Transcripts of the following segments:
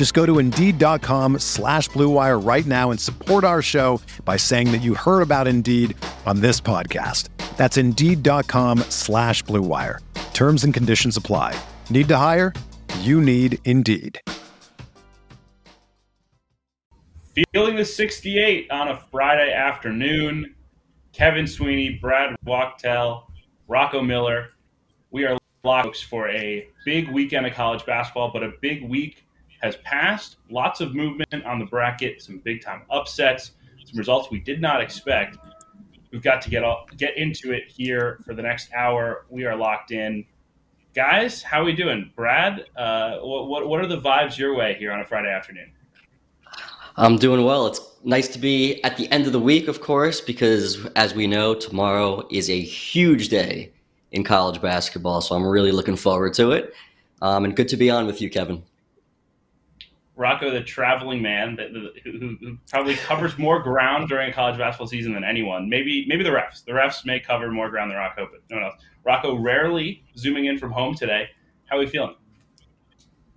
Just go to Indeed.com slash BlueWire right now and support our show by saying that you heard about Indeed on this podcast. That's Indeed.com slash BlueWire. Terms and conditions apply. Need to hire? You need Indeed. Fielding the 68 on a Friday afternoon. Kevin Sweeney, Brad Wachtel, Rocco Miller. We are locked for a big weekend of college basketball, but a big week has passed. Lots of movement on the bracket, some big time upsets, some results we did not expect. We've got to get all, get into it here for the next hour. We are locked in. Guys, how are we doing? Brad, uh, what, what are the vibes your way here on a Friday afternoon? I'm doing well. It's nice to be at the end of the week, of course, because as we know, tomorrow is a huge day in college basketball. So I'm really looking forward to it. Um, and good to be on with you, Kevin. Rocco, the traveling man, that, who, who, probably covers more ground during a college basketball season than anyone. Maybe maybe the refs. The refs may cover more ground than Rocco, but no one else. Rocco rarely zooming in from home today. How are we feeling?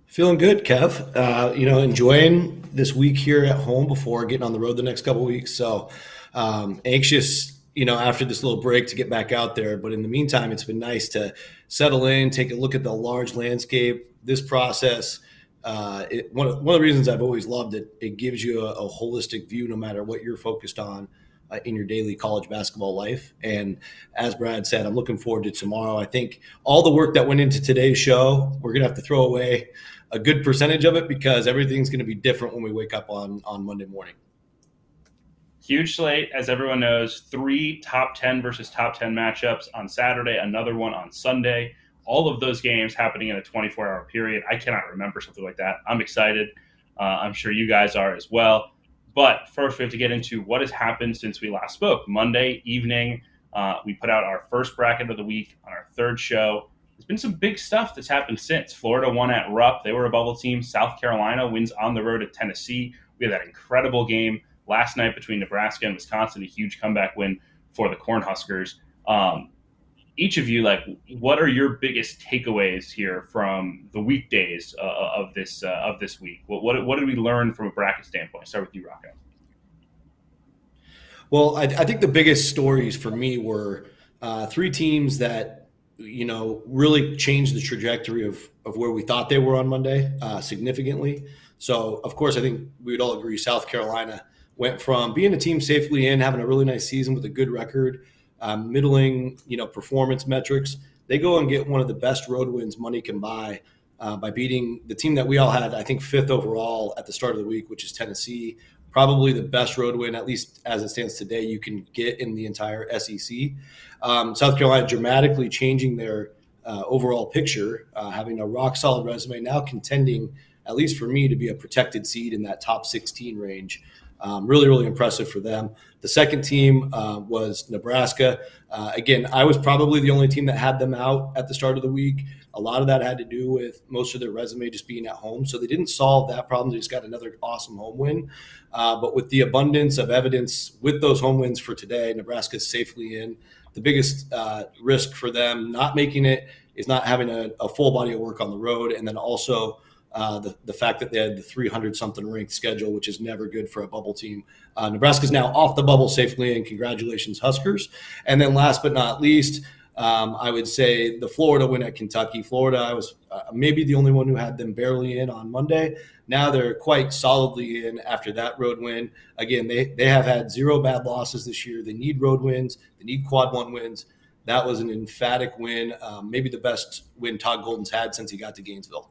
Feeling good, Kev. Uh, you know, enjoying this week here at home before getting on the road the next couple weeks. So um, anxious, you know, after this little break to get back out there. But in the meantime, it's been nice to settle in, take a look at the large landscape. This process uh, it, one, of, one of the reasons I've always loved it, it gives you a, a holistic view no matter what you're focused on uh, in your daily college basketball life. And as Brad said, I'm looking forward to tomorrow. I think all the work that went into today's show, we're going to have to throw away a good percentage of it because everything's going to be different when we wake up on, on Monday morning. Huge slate, as everyone knows, three top 10 versus top 10 matchups on Saturday, another one on Sunday all of those games happening in a 24 hour period. I cannot remember something like that. I'm excited. Uh, I'm sure you guys are as well. But first, we have to get into what has happened since we last spoke. Monday evening, uh, we put out our first bracket of the week on our third show. There's been some big stuff that's happened since. Florida won at Rupp. They were a bubble team. South Carolina wins on the road at Tennessee. We had that incredible game last night between Nebraska and Wisconsin, a huge comeback win for the Cornhuskers. Um, each of you, like, what are your biggest takeaways here from the weekdays uh, of this uh, of this week? What, what, what did we learn from a bracket standpoint? Start with you, Rocco. Well, I, I think the biggest stories for me were uh, three teams that you know really changed the trajectory of of where we thought they were on Monday uh, significantly. So, of course, I think we would all agree South Carolina went from being a team safely in, having a really nice season with a good record um, middling, you know, performance metrics. They go and get one of the best road wins money can buy uh, by beating the team that we all had, I think, fifth overall at the start of the week, which is Tennessee. Probably the best road win, at least as it stands today, you can get in the entire SEC. Um, South Carolina dramatically changing their uh, overall picture, uh, having a rock solid resume, now contending, at least for me, to be a protected seed in that top 16 range. Um, really, really impressive for them. The second team uh, was Nebraska. Uh, again, I was probably the only team that had them out at the start of the week. A lot of that had to do with most of their resume just being at home. So they didn't solve that problem. They just got another awesome home win. Uh, but with the abundance of evidence with those home wins for today, Nebraska is safely in. The biggest uh, risk for them not making it is not having a, a full body of work on the road. And then also, uh, the, the fact that they had the 300 something ranked schedule, which is never good for a bubble team. Uh, Nebraska's now off the bubble safely, and congratulations, Huskers. And then last but not least, um, I would say the Florida win at Kentucky. Florida, I was uh, maybe the only one who had them barely in on Monday. Now they're quite solidly in after that road win. Again, they, they have had zero bad losses this year. They need road wins, they need quad one wins. that was an emphatic win, um, maybe the best win Todd Golden's had since he got to Gainesville.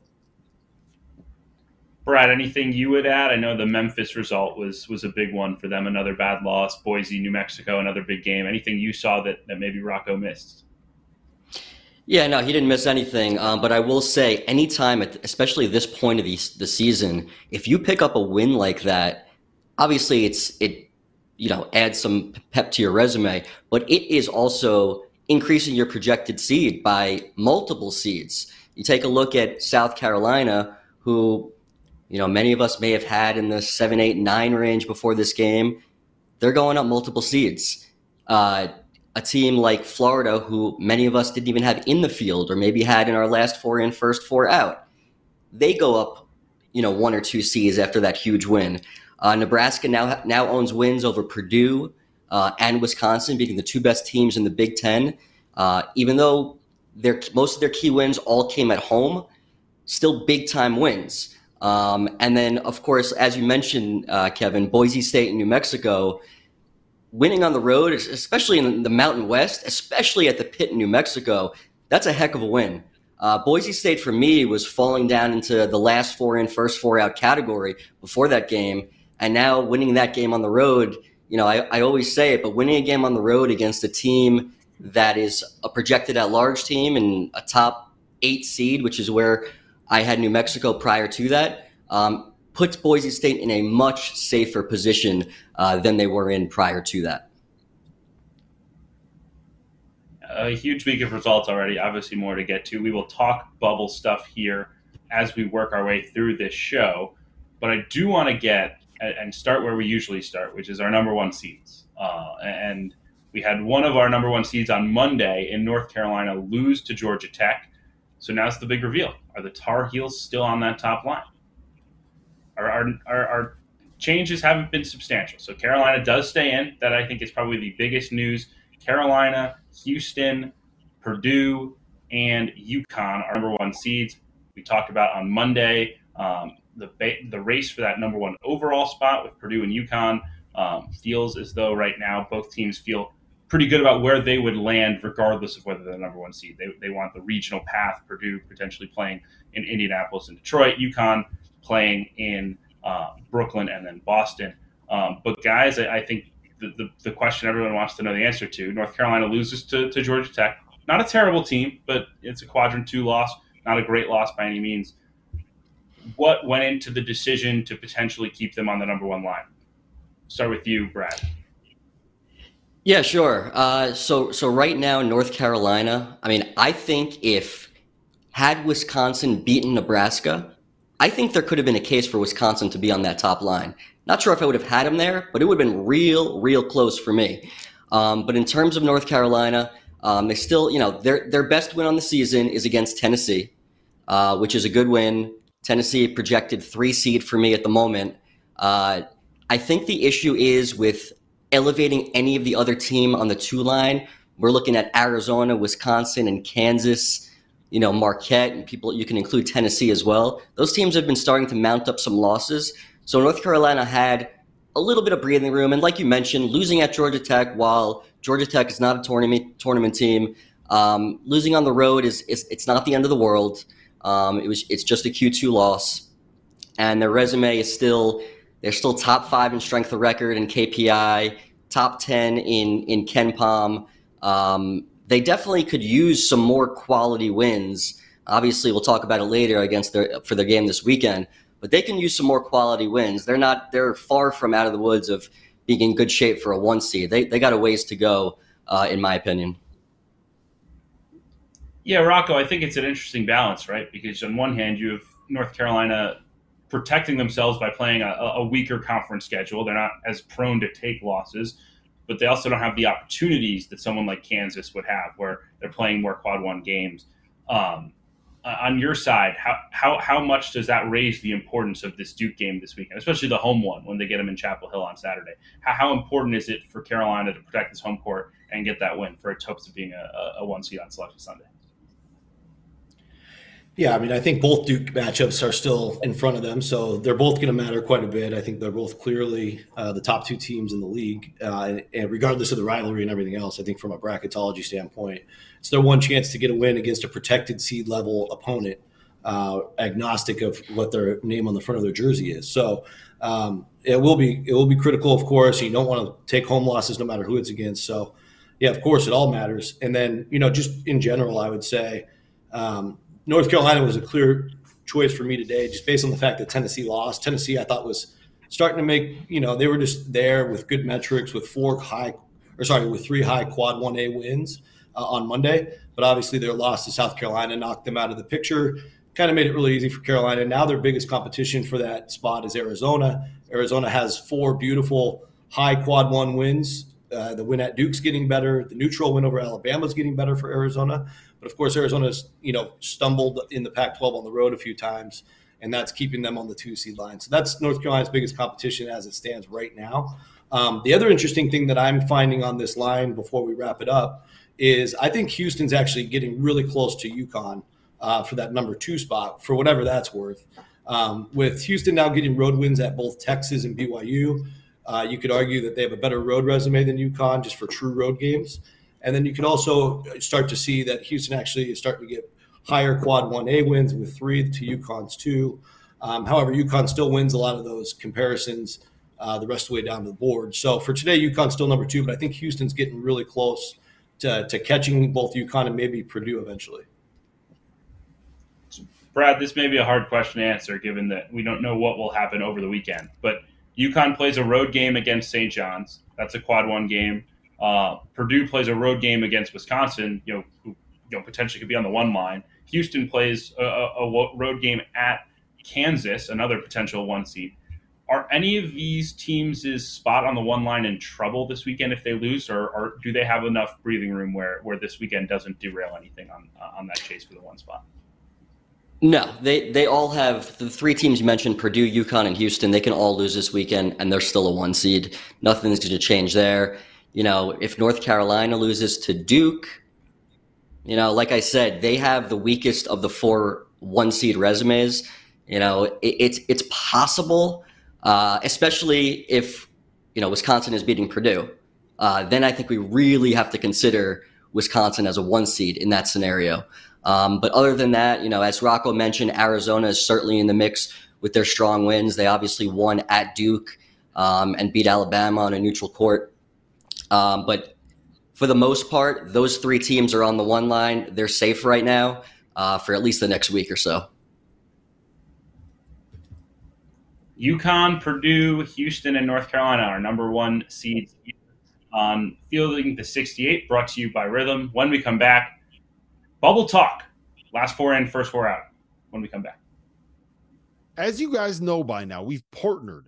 Brad, anything you would add? I know the Memphis result was was a big one for them. Another bad loss. Boise, New Mexico, another big game. Anything you saw that, that maybe Rocco missed? Yeah, no, he didn't miss anything. Um, but I will say, anytime, especially this point of the, the season, if you pick up a win like that, obviously it's it, you know, adds some pep to your resume. But it is also increasing your projected seed by multiple seeds. You take a look at South Carolina, who you know, many of us may have had in the seven, eight, nine range before this game. They're going up multiple seeds. Uh, a team like Florida, who many of us didn't even have in the field, or maybe had in our last four in, first four out, they go up, you know, one or two seeds after that huge win. Uh, Nebraska now now owns wins over Purdue uh, and Wisconsin, being the two best teams in the Big Ten. Uh, even though their most of their key wins all came at home, still big time wins. Um, and then, of course, as you mentioned, uh, Kevin, Boise State and New Mexico, winning on the road, especially in the Mountain West, especially at the pit in New Mexico, that's a heck of a win. Uh, Boise State, for me, was falling down into the last four in, first four out category before that game. And now winning that game on the road, you know, I, I always say it, but winning a game on the road against a team that is a projected at large team and a top eight seed, which is where I had New Mexico prior to that. Um, puts Boise State in a much safer position uh, than they were in prior to that. A huge week of results already. Obviously, more to get to. We will talk bubble stuff here as we work our way through this show. But I do want to get and start where we usually start, which is our number one seeds. Uh, and we had one of our number one seeds on Monday in North Carolina lose to Georgia Tech. So now it's the big reveal. Are the Tar Heels still on that top line? Our, our, our, our, changes haven't been substantial. So Carolina does stay in. That I think is probably the biggest news. Carolina, Houston, Purdue, and UConn are number one seeds. We talked about on Monday um, the the race for that number one overall spot with Purdue and UConn um, feels as though right now both teams feel pretty good about where they would land, regardless of whether they're the number one seed. They, they want the regional path. Purdue potentially playing in Indianapolis and Detroit, UConn playing in uh, Brooklyn and then Boston. Um, but guys, I, I think the, the, the, question everyone wants to know the answer to: North Carolina loses to, to Georgia Tech. Not a terrible team, but it's a quadrant two loss. Not a great loss by any means. What went into the decision to potentially keep them on the number one line? Start with you, Brad. Yeah, sure. Uh, so, so right now North Carolina, I mean, I think if had Wisconsin beaten Nebraska, I think there could have been a case for Wisconsin to be on that top line. Not sure if I would have had them there, but it would have been real, real close for me. Um, but in terms of North Carolina, um, they still, you know, their their best win on the season is against Tennessee, uh, which is a good win. Tennessee projected three seed for me at the moment. Uh, I think the issue is with elevating any of the other team on the two line. We're looking at Arizona, Wisconsin, and Kansas. You know, Marquette and people. You can include Tennessee as well. Those teams have been starting to mount up some losses. So North Carolina had a little bit of breathing room, and like you mentioned, losing at Georgia Tech, while Georgia Tech is not a tournament tournament team, um, losing on the road is, is it's not the end of the world. Um, it was it's just a Q two loss, and their resume is still they're still top five in strength of record and KPI, top 10 in, in KenPom. Um, they definitely could use some more quality wins. Obviously, we'll talk about it later against their, for their game this weekend, but they can use some more quality wins. They're not, they're far from out of the woods of being in good shape for a one seed. They, they got a ways to go, uh, in my opinion. Yeah, Rocco, I think it's an interesting balance, right? Because on one hand, you have North Carolina protecting themselves by playing a, a, weaker conference schedule. They're not as prone to take losses, but they also don't have the opportunities that someone like Kansas would have, where they're playing more quad one games. Um, on your side, how, how how much does that raise the importance of this Duke game this weekend, especially the home one when they get them in Chapel Hill on Saturday? How, how important is it for Carolina to protect this home court and get that win for its hopes of being a, a one seed on Selection Sunday? Yeah, I mean, I think both Duke matchups are still in front of them, so they're both going to matter quite a bit. I think they're both clearly uh, the top two teams in the league, uh, and, regardless of the rivalry and everything else, I think from a bracketology standpoint, it's their one chance to get a win against a protected seed level opponent, uh, agnostic of what their name on the front of their jersey is. So um, it will be it will be critical, of course. You don't want to take home losses no matter who it's against. So yeah, of course, it all matters. And then you know, just in general, I would say. Um, North Carolina was a clear choice for me today, just based on the fact that Tennessee lost. Tennessee, I thought was starting to make, you know, they were just there with good metrics, with four high, or sorry, with three high quad one A wins uh, on Monday. But obviously, their loss to South Carolina knocked them out of the picture. Kind of made it really easy for Carolina. Now their biggest competition for that spot is Arizona. Arizona has four beautiful high quad one wins. Uh, the win at Duke's getting better. The neutral win over Alabama is getting better for Arizona. But of course, Arizona's you know stumbled in the Pac-12 on the road a few times, and that's keeping them on the two seed line. So that's North Carolina's biggest competition as it stands right now. Um, the other interesting thing that I'm finding on this line before we wrap it up is I think Houston's actually getting really close to UConn uh, for that number two spot, for whatever that's worth. Um, with Houston now getting road wins at both Texas and BYU, uh, you could argue that they have a better road resume than UConn just for true road games. And then you can also start to see that Houston actually is starting to get higher quad 1A wins with three to UConn's two. Um, however, UConn still wins a lot of those comparisons uh, the rest of the way down to the board. So for today, UConn's still number two, but I think Houston's getting really close to, to catching both UConn and maybe Purdue eventually. Brad, this may be a hard question to answer given that we don't know what will happen over the weekend. But UConn plays a road game against St. John's. That's a quad one game. Uh, Purdue plays a road game against Wisconsin, you know, who you know potentially could be on the one line. Houston plays a, a road game at Kansas, another potential one seed. Are any of these teams' spot on the one line in trouble this weekend if they lose, or, or do they have enough breathing room where, where this weekend doesn't derail anything on uh, on that chase for the one spot? No, they they all have the three teams you mentioned: Purdue, UConn, and Houston. They can all lose this weekend, and they're still a one seed. Nothing's going to change there you know, if North Carolina loses to Duke, you know, like I said, they have the weakest of the four one seed resumes. You know, it, it's it's possible, uh, especially if you know Wisconsin is beating Purdue. Uh, then I think we really have to consider Wisconsin as a one seed in that scenario. Um, but other than that, you know, as Rocco mentioned, Arizona is certainly in the mix with their strong wins. They obviously won at Duke um, and beat Alabama on a neutral court um, but for the most part, those three teams are on the one line. They're safe right now uh, for at least the next week or so. UConn, Purdue, Houston, and North Carolina are number one seeds on Fielding the 68, brought to you by Rithmm. When we come back, bubble talk. Last four in, first four out. When we come back. As you guys know by now, we've partnered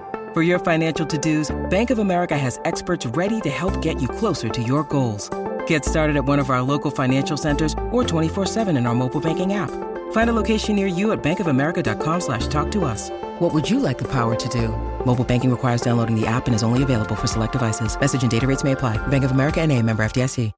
For your financial to-dos, Bank of America has experts ready to help get you closer to your goals. Get started at one of our local financial centers or 24-7 in our mobile banking app. Find a location near you at bankofamerica.com slash talk to us. What would you like the power to do? Mobile banking requires downloading the app and is only available for select devices. Message and data rates may apply. Bank of America and a member FDIC.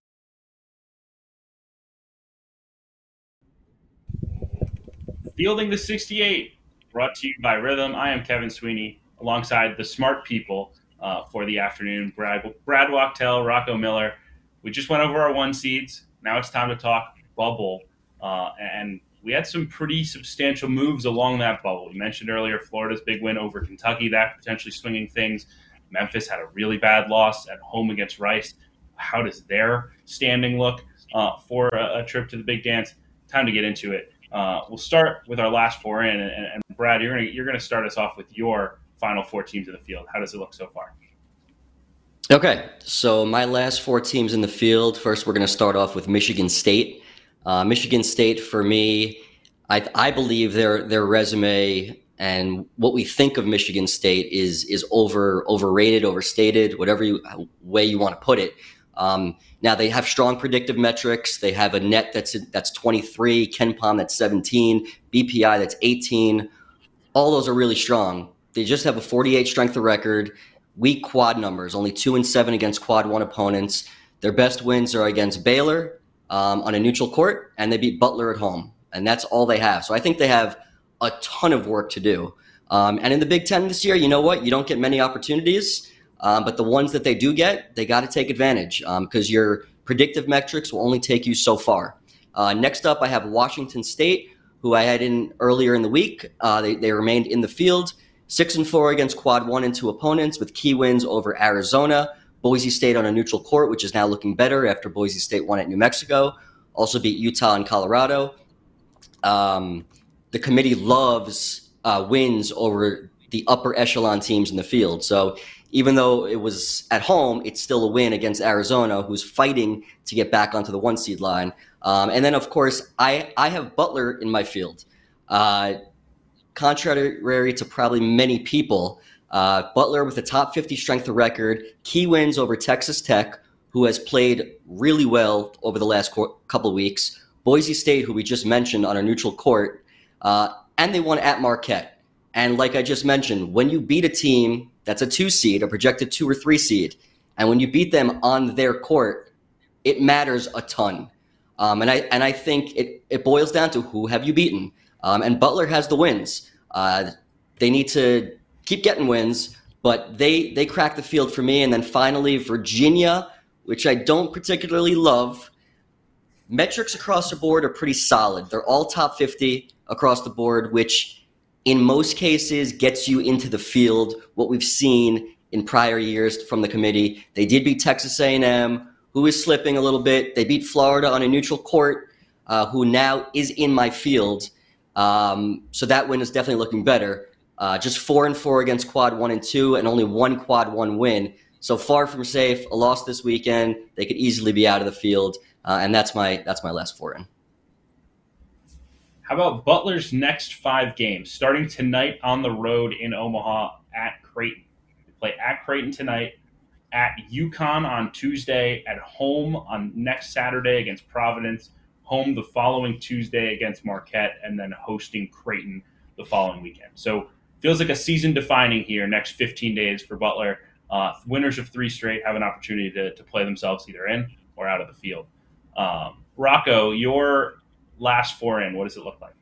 Fielding the 68, brought to you by Rithmm. I am Kevin Sweeney, alongside the smart people uh, for the afternoon Brad, Brad Wachtel, Rocco Miller. We just went over our one seeds. Now it's time to talk bubble. Uh, and we had some pretty substantial moves along that bubble. You mentioned earlier Florida's big win over Kentucky, that potentially swinging things. Memphis had a really bad loss at home against Rice. How does their standing look uh, for a, a, trip to the big dance? Time to get into it. Uh, we'll start with our last four in, and, and Brad, you're gonna you're gonna start us off with your final four teams in the field. How does it look so far? Okay, so my last four teams in the field. First, we're going to start off with Michigan State. Uh, Michigan State, for me, I, I believe their their resume and what we think of Michigan State is is over overrated, overstated, whatever you, way you want to put it. Um, now they have strong predictive metrics. They have a net that's that's 23, KenPom that's 17, BPI that's 18. All those are really strong. They just have a 48 strength of record, weak quad numbers, only two and seven against quad one opponents. Their best wins are against Baylor um, on a neutral court, and they beat Butler at home, and that's all they have. So I think they have a ton of work to do. Um, and in the Big Ten this year, you know what? You don't get many opportunities, um, but the ones that they do get, they got to take advantage because um, your predictive metrics will only take you so far. Uh, next up, I have Washington State, who I had in earlier in the week. Uh, they, they remained in the field. Six and four against quad one and two opponents with key wins over Arizona, Boise State on a neutral court, which is now looking better after Boise State won at New Mexico. Also beat Utah and Colorado. Um, the committee loves uh, wins over the upper echelon teams in the field. So even though it was at home, it's still a win against Arizona, who's fighting to get back onto the one seed line. Um, and then, of course, I, I have Butler in my field. Uh, contrary to probably many people, uh, Butler with a top 50 strength of record, key wins over Texas Tech, who has played really well over the last co- couple weeks, Boise State, who we just mentioned on a neutral court, uh, and they won at Marquette. And like I just mentioned, when you beat a team that's a two seed, a projected two or three seed, and when you beat them on their court, it matters a ton. Um, and I and I think it, it boils down to who have you beaten. Um, and Butler has the wins. Uh, they need to keep getting wins, but they they crack the field for me. And then finally, Virginia, which I don't particularly love. Metrics across the board are pretty solid. They're all top 50 across the board, which in most cases gets you into the field. What we've seen in prior years from the committee, they did beat Texas A&M, who is slipping a little bit. They beat Florida on a neutral court, uh, who now is in my field. Um, so that win is definitely looking better. Uh, just four and four against quad one and two, and only one quad one win. So far from safe. A loss this weekend, they could easily be out of the field, uh, and that's my that's my last four in. How about Butler's next five games, starting tonight on the road in Omaha at Creighton? They play at Creighton tonight, at UConn on Tuesday, at home on next Saturday against Providence, home the following Tuesday against Marquette, and then hosting Creighton the following weekend. So feels like a season defining here next 15 days for Butler. Uh, winners of three straight have an opportunity to, to play themselves either in or out of the field. Um, Rocco, your last four in, what does it look like?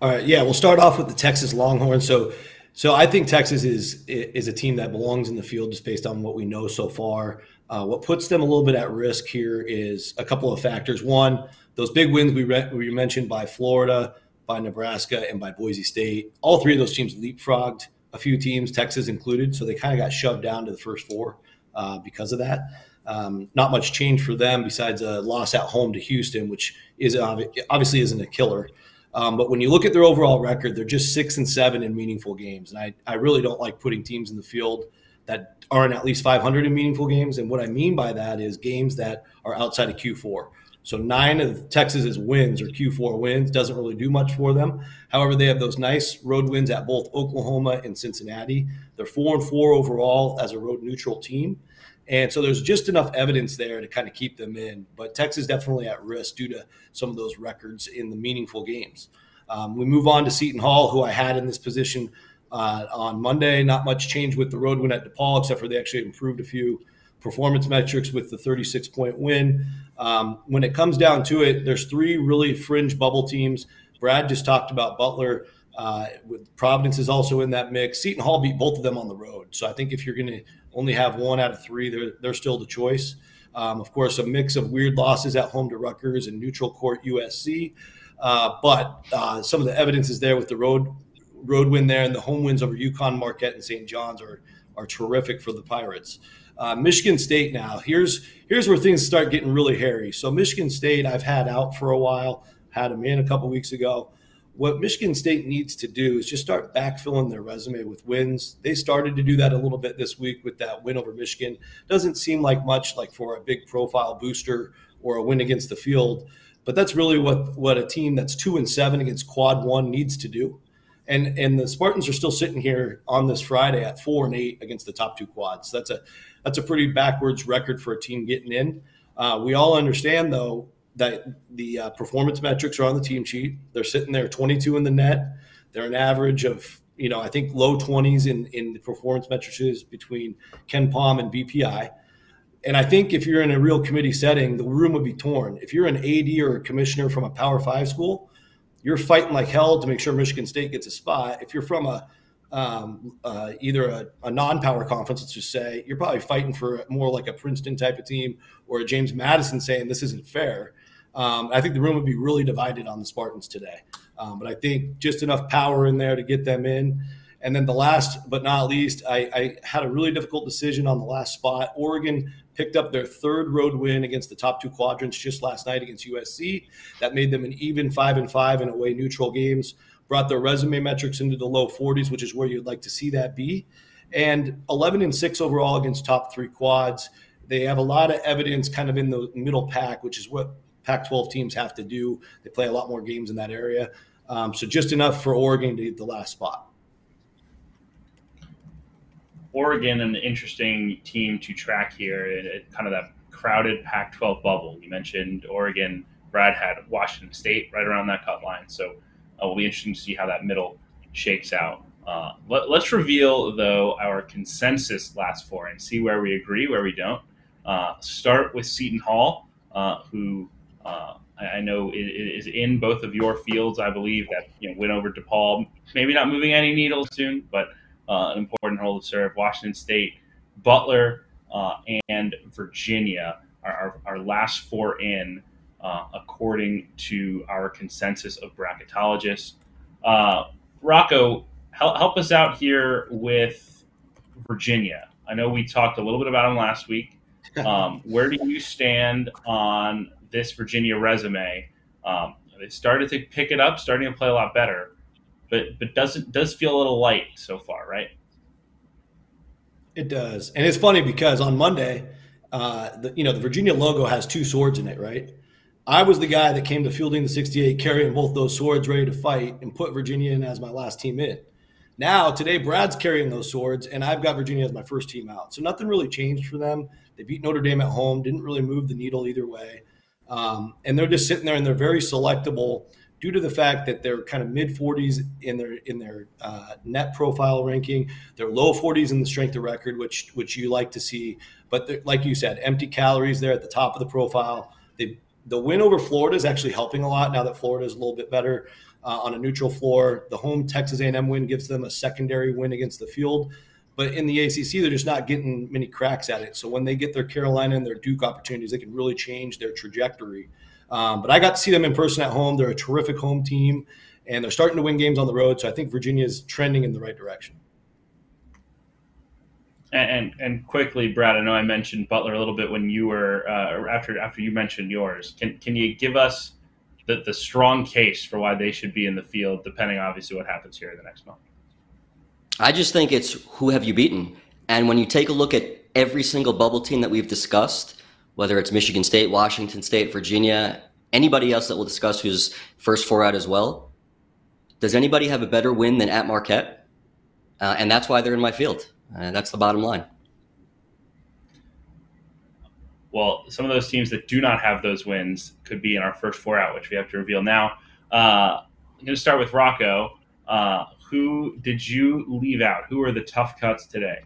All right, yeah, we'll start off with the Texas Longhorns. So, so I think Texas is is a team that belongs in the field just based on what we know so far. Uh, what puts them a little bit at risk here is a couple of factors. One, those big wins we, re- we mentioned by Florida, by Nebraska, and by Boise State. All three of those teams leapfrogged a few teams, Texas included, so they kind of got shoved down to the first four uh, because of that. Um, not much change for them besides a loss at home to Houston, which is obviously isn't a killer. Um, but when you look at their overall record, they're just six and seven in meaningful games, and I, I really don't like putting teams in the field that aren't at least 500 in meaningful games. And what I mean by that is games that are outside of Q4. So nine of Texas's wins or Q4 wins doesn't really do much for them. However, they have those nice road wins at both Oklahoma and Cincinnati. They're four and four overall as a road neutral team. And so there's just enough evidence there to kind of keep them in. But Texas definitely at risk due to some of those records in the meaningful games. Um, we move on to Seton Hall, who I had in this position uh, on Monday. Not much change with the road win at DePaul, except for they actually improved a few performance metrics with the 36 point win. Um, when it comes down to it, there's three really fringe bubble teams. Brad just talked about Butler. Uh, with Providence is also in that mix. Seton Hall beat both of them on the road, so I think if you're going to only have one out of three, they're, they're still the choice. Um, of course, a mix of weird losses at home to Rutgers and neutral court USC. Uh, but uh, some of the evidence is there with the road road win there, and the home wins over UConn, Marquette, and St. John's are are terrific for the Pirates. Uh, Michigan State now here's here's where things start getting really hairy. So Michigan State I've had out for a while, had them in a couple weeks ago what Michigan State needs to do is just start backfilling their resume with wins. They started to do that a little bit this week with that win over Michigan. Doesn't seem like much like for a big profile booster or a win against the field, but that's really what what a team that's 2 and 7 against quad 1 needs to do. And and the Spartans are still sitting here on this Friday at 4 and 8 against the top two quads. That's a that's a pretty backwards record for a team getting in. Uh, we all understand though that the uh, performance metrics are on the team sheet. They're sitting there 22 in the net. They're an average of, you know, I think low 20s in, in the performance metrics between KenPom and BPI. And I think if you're in a real committee setting, the room would be torn. If you're an AD or a commissioner from a Power Five school, you're fighting like hell to make sure Michigan State gets a spot. If you're from a um, uh, either a, a, non-power conference, let's just say, you're probably fighting for more like a Princeton type of team or a James Madison saying this isn't fair. Um, I think the room would be really divided on the Spartans today. Um, but I think just enough power in there to get them in. And then the last but not least, I, I, had a really difficult decision on the last spot. Oregon picked up their third road win against the top two quadrants just last night against USC. That made them an even five and five in away neutral games. Brought their resume metrics into the low 40s, which is where you'd like to see that be. And 11 and six overall against top three quads. They have a lot of evidence kind of in the middle pack, which is what Pac 12 teams have to do. They play a lot more games in that area. Um, so just enough for Oregon to get the last spot. Oregon, an interesting team to track here, it, kind of that crowded Pac 12 bubble. You mentioned Oregon. Brad had Washington State right around that cut line. So uh, it'll be interesting to see how that middle shakes out. Uh, let, us reveal, though, our consensus last four and see where we agree, where we don't. Uh, start with Seton Hall, uh, who uh, I, know it, it is in both of your fields. I believe that you know win over DePaul, maybe not moving any needles soon, but uh, an important role to serve. Washington State, Butler, uh, and Virginia are our, last four in, uh, according to our consensus of bracketologists. Uh, Rocco, help, help us out here with Virginia. I know we talked a little bit about them last week. Um, where do you stand on this Virginia resume. Um, they started to pick it up, starting to play a lot better, but but doesn't does feel a little light so far, right? It does, and it's funny because on Monday, uh, the, you know, the Virginia logo has two swords in it, right? I was the guy that came to fielding the 68, carrying both those swords, ready to fight, and put Virginia in as my last team in. Now, today, Brad's carrying those swords, and I've got Virginia as my first team out. So nothing really changed for them. They beat Notre Dame at home, didn't really move the needle either way. Um, and they're just sitting there and they're very selectable due to the fact that they're kind of mid 40s in their in their uh, net profile ranking. They're low 40s in the strength of record, which which you like to see. But like you said, empty calories there at the top of the profile. They the win over Florida is actually helping a lot now that Florida is a little bit better uh, on a neutral floor. The home Texas A&M win gives them a secondary win against the field. But in the ACC, they're just not getting many cracks at it. So when they get their Carolina and their Duke opportunities, they can really change their trajectory. Um, but I got to see them in person at home. They're a terrific home team, and they're starting to win games on the road. So I think Virginia is trending in the right direction. And, and quickly, Brad, I know I mentioned Butler a little bit when you were uh, after after you mentioned yours. Can can you give us the the strong case for why they should be in the field, depending obviously what happens here in the next month? I just think it's who have you beaten, and when you take a look at every single bubble team that we've discussed, whether it's Michigan State, Washington State, Virginia, anybody else that we'll discuss who's first four out as well. Does anybody have a better win than at Marquette? Uh, and that's why they're in my field. Uh, that's the bottom line. Well, some of those teams that do not have those wins could be in our first four out, which we have to reveal now. Uh, I'm going to start with Rocco. Uh, who did you leave out? Who are the tough cuts today?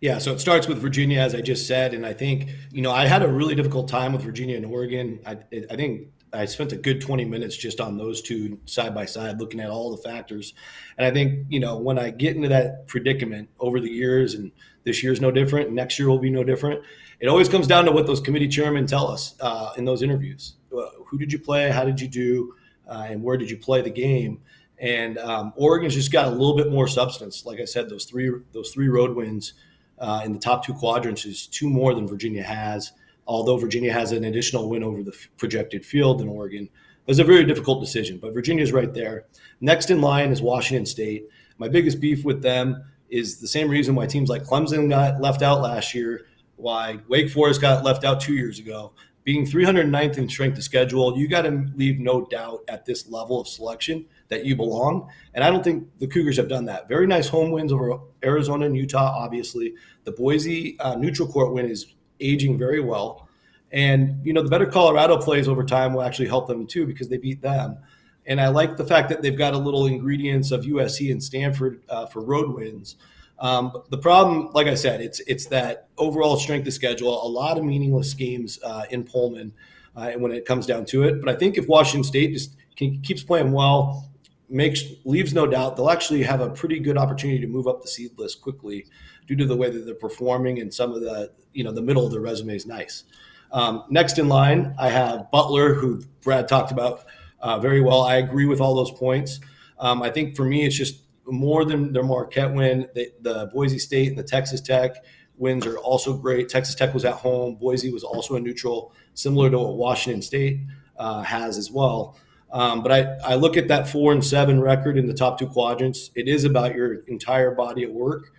Yeah, so it starts with Virginia, as I just said, and I think you know I had a really difficult time with Virginia and Oregon. I, I think I spent a good 20 minutes just on those two side by side, looking at all the factors. And I think, you know, when I get into that predicament over the years, and this year's no different, next year will be no different, it always comes down to what those committee chairmen tell us uh, in those interviews. Who did you play? How did you do? Uh, and where did you play the game? And um, Oregon's just got a little bit more substance. Like I said, those three those three road wins uh, in the top two quadrants is two more than Virginia has although Virginia has an additional win over the projected field in Oregon. It was a very difficult decision, but Virginia's right there. Next in line is Washington State. My biggest beef with them is the same reason why teams like Clemson got left out last year, why Wake Forest got left out two years ago. Being 309th in strength of schedule, you got to leave no doubt at this level of selection that you belong. And I don't think the Cougars have done that. Very nice home wins over Arizona and Utah, obviously. The Boise uh, neutral court win is aging very well. And, you know, the better Colorado plays over time will actually help them too because they beat them. And I like the fact that they've got a little ingredients of USC and Stanford uh, for road wins. Um, the problem, like I said, it's it's that overall strength of schedule. A lot of meaningless games uh, in Pullman, uh, when it comes down to it. But I think if Washington State just can, keeps playing well, makes leaves no doubt they'll actually have a pretty good opportunity to move up the seed list quickly due to the way that they're performing and some of the you know the middle of their resume is nice. Um, next in line, I have Butler, who Brad talked about uh, very well. I agree with all those points. Um, I think for me, it's just more than their Marquette win. The, the Boise State and the Texas Tech wins are also great. Texas Tech was at home. Boise was also a neutral, similar to what Washington State uh, has as well. Um, but I, I look at that four and seven record in the top two quadrants. It is about your entire body of work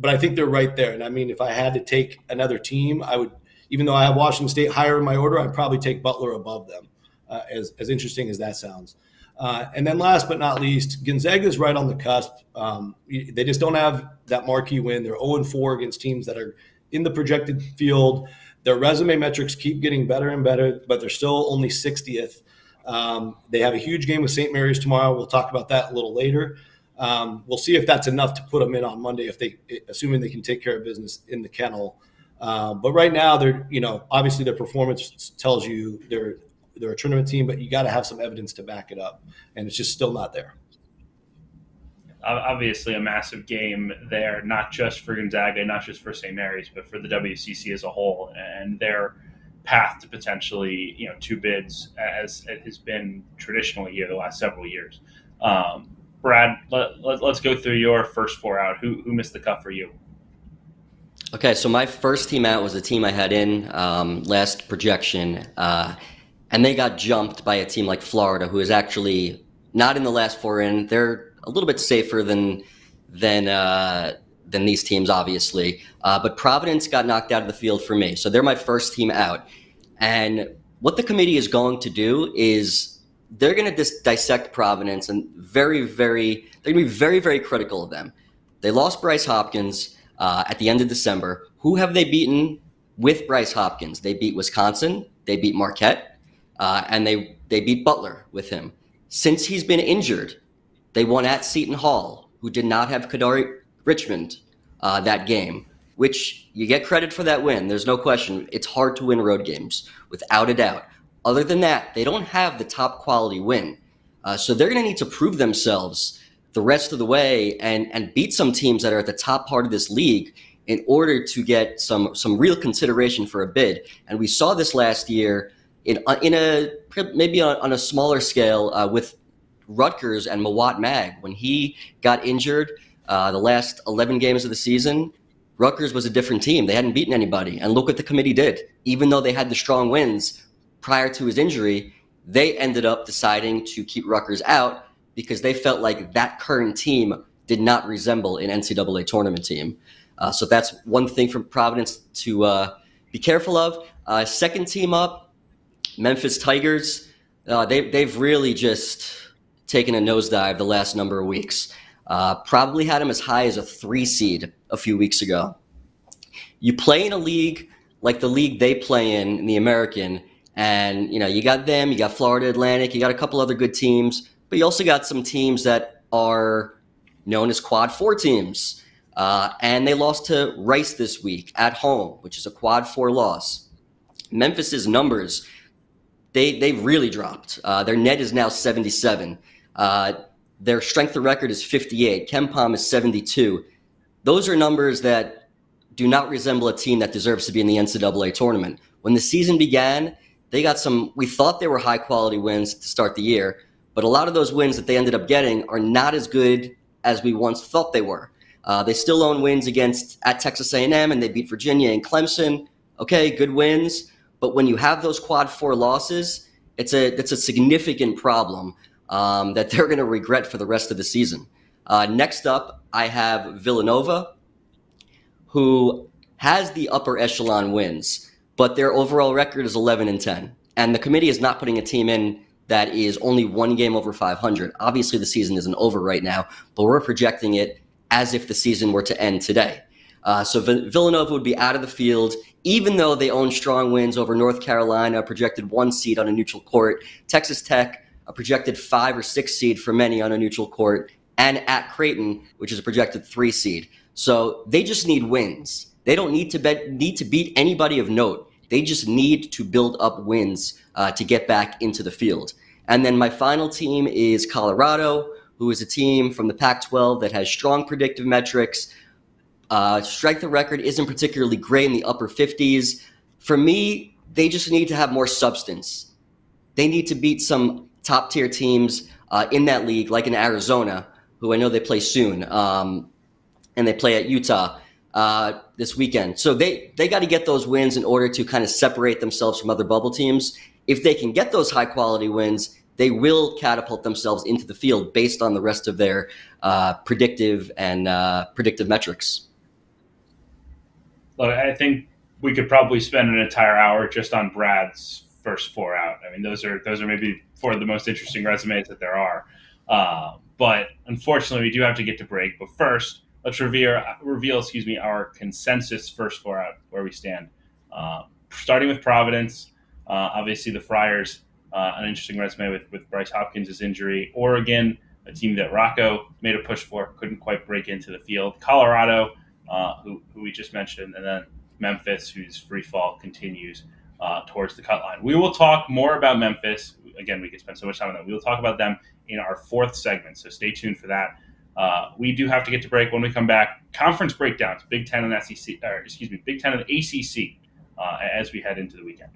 but I think they're right there. And I mean, if I had to take another team, I would, even though I have Washington State higher in my order, I'd probably take Butler above them, uh, as, as interesting as that sounds. Uh, and then last but not least, Gonzaga is right on the cusp. Um, they just don't have that marquee win. They're 0 4 against teams that are in the projected field. Their resume metrics keep getting better and better, but they're still only 60th. Um, they have a huge game with St. Mary's tomorrow. We'll talk about that a little later. Um, we'll see if that's enough to put them in on Monday, if they, assuming they can take care of business in the kennel. Uh, but right now, they're, you know, obviously their performance tells you they're they're a tournament team, but you got to have some evidence to back it up, and it's just still not there. Obviously, a massive game there, not just for Gonzaga, not just for St. Mary's, but for the WCC as a whole, and their path to potentially, you know, two bids, as it has been traditionally here the last several years. Um, Brad, let, let, us go through your first four out. Who, who missed the cut for you? Okay, so my first team out was a team I had in um, last projection, uh, and they got jumped by a team like Florida, who is actually not in the last four in. They're a little bit safer than than uh, than these teams, obviously. Uh, but Providence got knocked out of the field for me, so they're my first team out. And what the committee is going to do is they're going to dis- dissect Providence and very, very, they're going to be very, very critical of them. They lost Bryce Hopkins uh, at the end of December. Who have they beaten with Bryce Hopkins? They beat Wisconsin, they beat Marquette, uh, and they, they beat Butler with him. Since he's been injured, they won at Seton Hall, who did not have Kadary Richmond uh, that game, which you get credit for that win. There's no question. It's hard to win road games, without a doubt. Other than that, they don't have the top quality win. Uh, so they're going to need to prove themselves the rest of the way and, and beat some teams that are at the top part of this league in order to get some, some real consideration for a bid. And we saw this last year in, uh, in a maybe on, on a smaller scale uh, with Rutgers and Mawot Mag. When he got injured uh, the last 11 games of the season, Rutgers was a different team. They hadn't beaten anybody. And look what the committee did. Even though they had the strong wins prior to his injury, they ended up deciding to keep Rutgers out because they felt like that current team did not resemble an NCAA tournament team. Uh, so that's one thing from Providence to uh, be careful of. Uh, second team up, Memphis Tigers. Uh, they, they've really just taken a nosedive the last number of weeks. Uh, probably had them as high as a three seed a few weeks ago. You play in a league like the league they play in, in the American, and you know you got them, you got Florida Atlantic, you got a couple other good teams, but you also got some teams that are known as Quad Four teams. Uh, and they lost to Rice this week at home, which is a Quad Four loss. Memphis's numbers, they they really dropped. Uh, their net is now 77. Uh, their strength of record is 58. KenPom is 72. Those are numbers that do not resemble a team that deserves to be in the NCAA tournament. When the season began, they got some, we thought they were high quality wins to start the year, but a lot of those wins that they ended up getting are not as good as we once thought they were. Uh, they still own wins against at Texas A&M and they beat Virginia and Clemson. Okay, good wins, but when you have those quad four losses, it's a it's a significant problem um, that they're going to regret for the rest of the season. Uh, next up, I have Villanova, who has the upper echelon wins, but their overall record is 11 and 10. And the committee is not putting a team in that is only one game over 500. Obviously, the season isn't over right now, but we're projecting it as if the season were to end today. Uh, so Villanova would be out of the field, even though they own strong wins over North Carolina, projected one seed on a neutral court. Texas Tech, a projected five or six seed for many on a neutral court, and at Creighton, which is a projected three seed. So they just need wins. They don't need to need to beat anybody of note. They just need to build up wins uh, to get back into the field. And then my final team is Colorado, who is a team from the Pac 12 that has strong predictive metrics. Uh, strength of record isn't particularly great in the upper 50s. For me, they just need to have more substance. They need to beat some top tier teams uh, in that league, like in Arizona, who I know they play soon, um, and they play at Utah uh, this weekend. So they they got to get those wins in order to kind of separate themselves from other bubble teams. If they can get those high quality wins, they will catapult themselves into the field based on the rest of their uh, predictive and uh, predictive metrics. Look, I think we could probably spend an entire hour just on Brad's first four out. I mean, those are those are maybe four of the most interesting resumes that there are. Uh, but unfortunately, we do have to get to break. But first, let's reveal reveal excuse me our consensus first four out where we stand. Uh, starting with Providence, uh, obviously the Friars, uh, an interesting resume with with Bryce Hopkins' injury. Oregon, a team that Rocco made a push for, couldn't quite break into the field. Colorado, uh, who, who we just mentioned, and then Memphis, whose free fall continues uh, towards the cut line. We will talk more about Memphis. Again, we could spend so much time on that. We will talk about them in our fourth segment, so stay tuned for that. Uh, we do have to get to break. When we come back, conference breakdowns, Big Ten and SEC, or excuse me, Big Ten and ACC, uh, as we head into the weekend.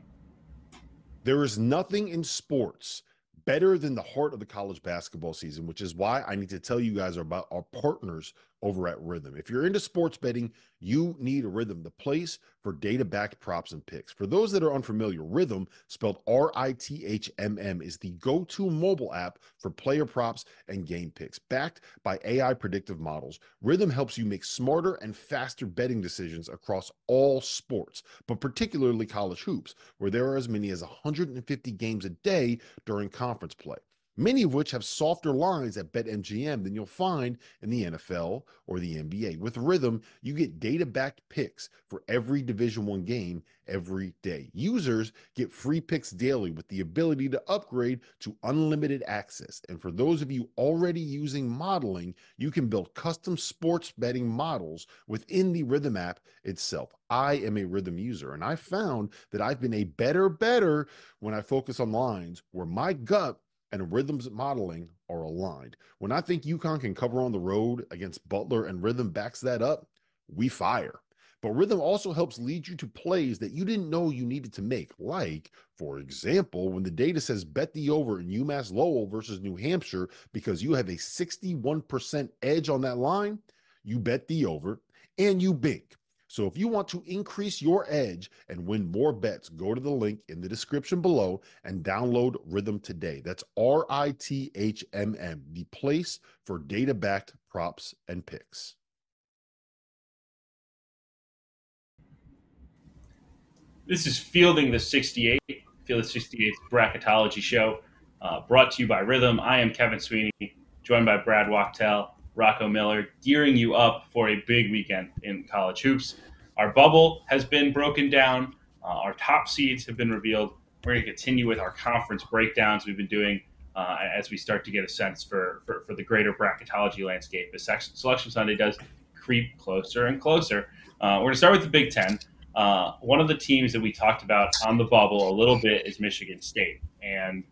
There is nothing in sports better than the heart of the college basketball season, which is why I need to tell you guys about our partners over at Rithmm. If you're into sports betting, you need Rithmm, the place for data backed props and picks. For those that are unfamiliar, Rithmm, spelled R I T H M M, is the go to mobile app for player props and game picks. Backed by AI predictive models, Rithmm helps you make smarter and faster betting decisions across all sports, but particularly college hoops, where there are as many as 150 games a day during conference play many of which have softer lines at BetMGM than you'll find in the NFL or the NBA. With Rithmm, you get data-backed picks for every Division 1 game every day. Users get free picks daily with the ability to upgrade to unlimited access. And for those of you already using modeling, you can build custom sports betting models within the Rithmm app itself. I am a Rithmm user and I found that I've been a better better when I focus on lines where my gut and Rithmm's modeling are aligned. When I think UConn can cover on the road against Butler and Rithmm backs that up, we fire. But Rithmm also helps lead you to plays that you didn't know you needed to make. Like, for example, when the data says bet the over in UMass Lowell versus New Hampshire because you have a 61% edge on that line, you bet the over and you bink. So if you want to increase your edge and win more bets, go to the link in the description below and download Rithmm today. That's R I T H M M, the place for data backed props and picks. This is Fielding the 68, Field the 68 bracketology show, uh, brought to you by Rithmm. I am Kevin Sweeney, joined by Brad Wachtel. Rocco Miller, gearing you up for a big weekend in college hoops. Our bubble has been broken down. Uh, our top seeds have been revealed. We're going to continue with our conference breakdowns we've been doing uh, as we start to get a sense for, for, for the greater bracketology landscape as Selection Sunday does creep closer and closer. Uh, we're going to start with the Big Ten. Uh, one of the teams that we talked about on the bubble a little bit is Michigan State. And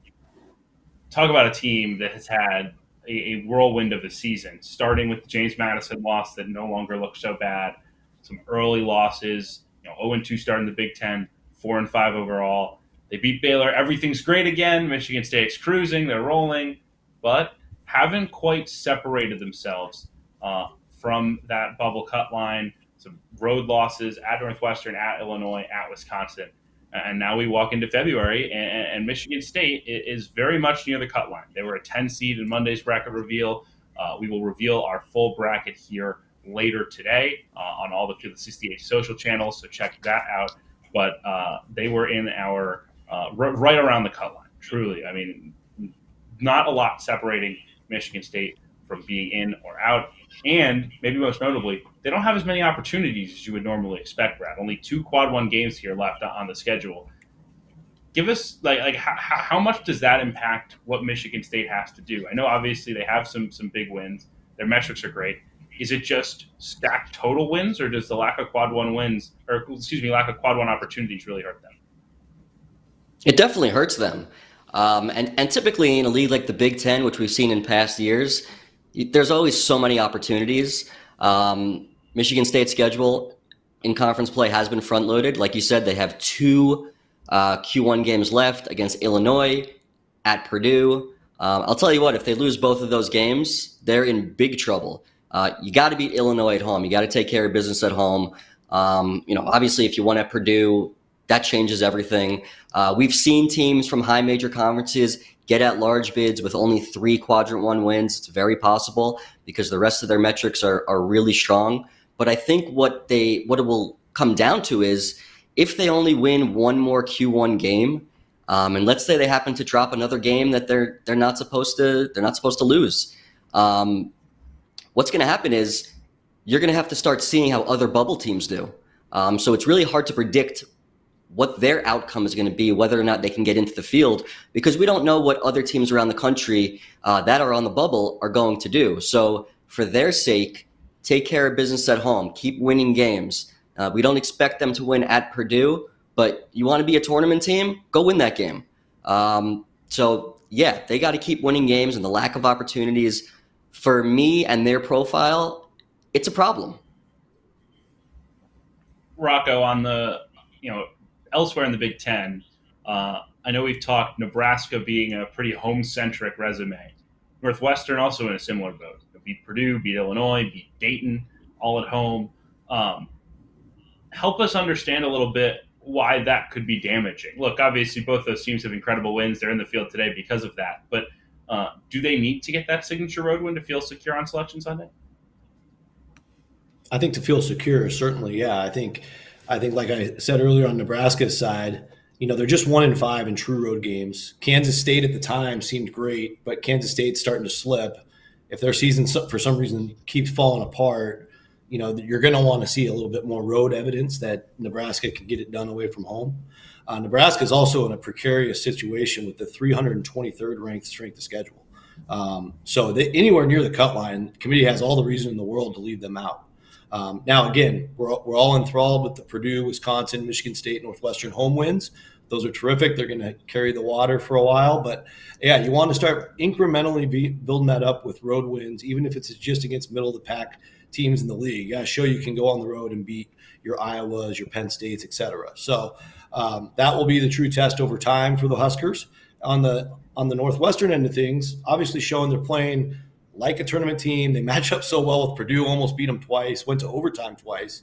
talk about a team that has had a, a, whirlwind of a season, starting with the James Madison loss that no longer looks so bad, some early losses, you know, 0 2 starting the Big Ten, 4 and 5 overall. They beat Baylor. Everything's great again. Michigan State's cruising, they're rolling, but haven't quite separated themselves uh, from that bubble cut line. Some road losses at Northwestern, at Illinois, at Wisconsin. And now we walk into February, and, and, Michigan State is very much near the cut line. They were a 10 seed in Monday's bracket reveal. Uh, we will reveal our full bracket here later today uh, on all the Field 68 social channels, so check that out. But uh, they were in our uh, r- right around the cut line, truly. I mean, not a lot separating Michigan State from being in or out. And maybe most notably, they don't have as many opportunities as you would normally expect, Brad. Only two quad one games here left on the schedule. Give us like like how, how much does that impact what Michigan State has to do? I know obviously they have some some big wins. Their metrics are great. Is it just stacked total wins, or does the lack of quad one wins, or excuse me, lack of quad one opportunities really hurt them? It definitely hurts them. Um, and, and typically in a league like the Big Ten, which we've seen in past years, there's always so many opportunities. Um, Michigan State's schedule in conference play has been front loaded. Like you said, they have two uh, Q1 games left against Illinois, at Purdue. Um, I'll tell you what, if they lose both of those games, they're in big trouble. Uh, you got to beat Illinois at home. You got to take care of business at home. Um, you know, obviously, if you won at Purdue, that changes everything. Uh, we've seen teams from high major conferences get at large bids with only three quadrant one wins. It's very possible because the rest of their metrics are, are really strong. But I think what they what it will come down to is if they only win one more Q1 game, um, and let's say they happen to drop another game that they're they're not supposed to they're not supposed to lose. Um, what's going to happen is you're going to have to start seeing how other bubble teams do. Um, so it's really hard to predict what their outcome is going to be, whether or not they can get into the field, because we don't know what other teams around the country uh, that are on the bubble are going to do. So, for their sake, take care of business at home, keep winning games. Uh, we don't expect them to win at Purdue, but you want to be a tournament team, go win that game. Um, so, yeah, they got to keep winning games, and the lack of opportunities for me and their profile, it's a problem. Rocco, on the you know elsewhere in the Big Ten, uh, I know we've talked Nebraska being a pretty home centric resume. Northwestern also in a similar boat. beat Purdue, beat Illinois, beat Dayton, all at home. Um, help us understand a little bit why that could be damaging. Look, obviously, both those teams have incredible wins. They're in the field today because of that. But uh, do they need to get that signature road win to feel secure on Selection Sunday? I think to feel secure, certainly, yeah. I think, I think, like I said earlier on Nebraska's side, you know, they're just one in five in true road games. Kansas State at the time seemed great, but Kansas State's starting to slip. If their season for some reason keeps falling apart, you know, you're going to want to see a little bit more road evidence that Nebraska can get it done away from home. Uh, Nebraska is also in a precarious situation with the 323rd ranked strength of schedule. Um, so they, anywhere near the cut line, committee has all the reason in the world to leave them out. Um, now, again, we're, we're all enthralled with the Purdue, Wisconsin, Michigan State, Northwestern home wins. Those are terrific. They're going to carry the water for a while. But yeah, you want to start incrementally be, building that up with road wins, even if it's just against middle of the pack teams in the league. Show you can go on the road and beat your Iowas, your Penn States, et cetera. So um, that will be the true test over time for the Huskers. On the on the Northwestern end of things, obviously showing they're playing like a tournament team. They match up so well with Purdue, almost beat them twice, went to overtime twice.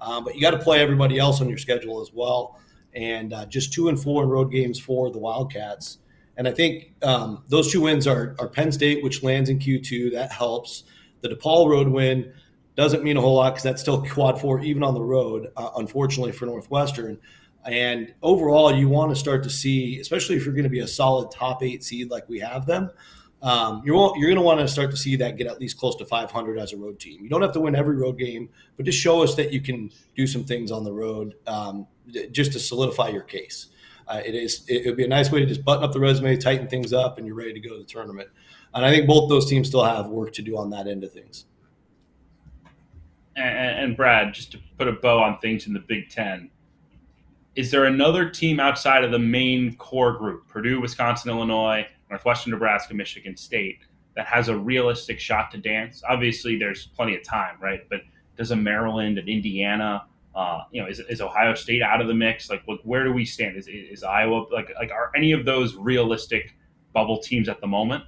Um, but you got to play everybody else on your schedule as well. And uh, just two and four in road games for the Wildcats. And I think um, those two wins are, are Penn State, which lands in Q2. That helps. The DePaul road win doesn't mean a whole lot because that's still quad four, even on the road, uh, unfortunately for Northwestern. And overall, you want to start to see, especially if you're going to be a solid top eight seed like we have them, um, you're, you're going to want to start to see that get at least close to 500 as a road team. You don't have to win every road game, but just show us that you can do some things on the road um, just to solidify your case. Uh, it is it would be a nice way to just button up the resume, tighten things up, and you're ready to go to the tournament. And I think both those teams still have work to do on that end of things and, and Brad, just to put a bow on things in the Big Ten, is there another team outside of the main core group, Purdue, Wisconsin, Illinois, Northwestern, Nebraska, Michigan State, that has a realistic shot to dance? Obviously, there's plenty of time, right? But does a Maryland and Indiana, uh, you know, is, is Ohio State out of the mix? Like, what, where do we stand? Is, is Iowa like like are any of those realistic bubble teams at the moment?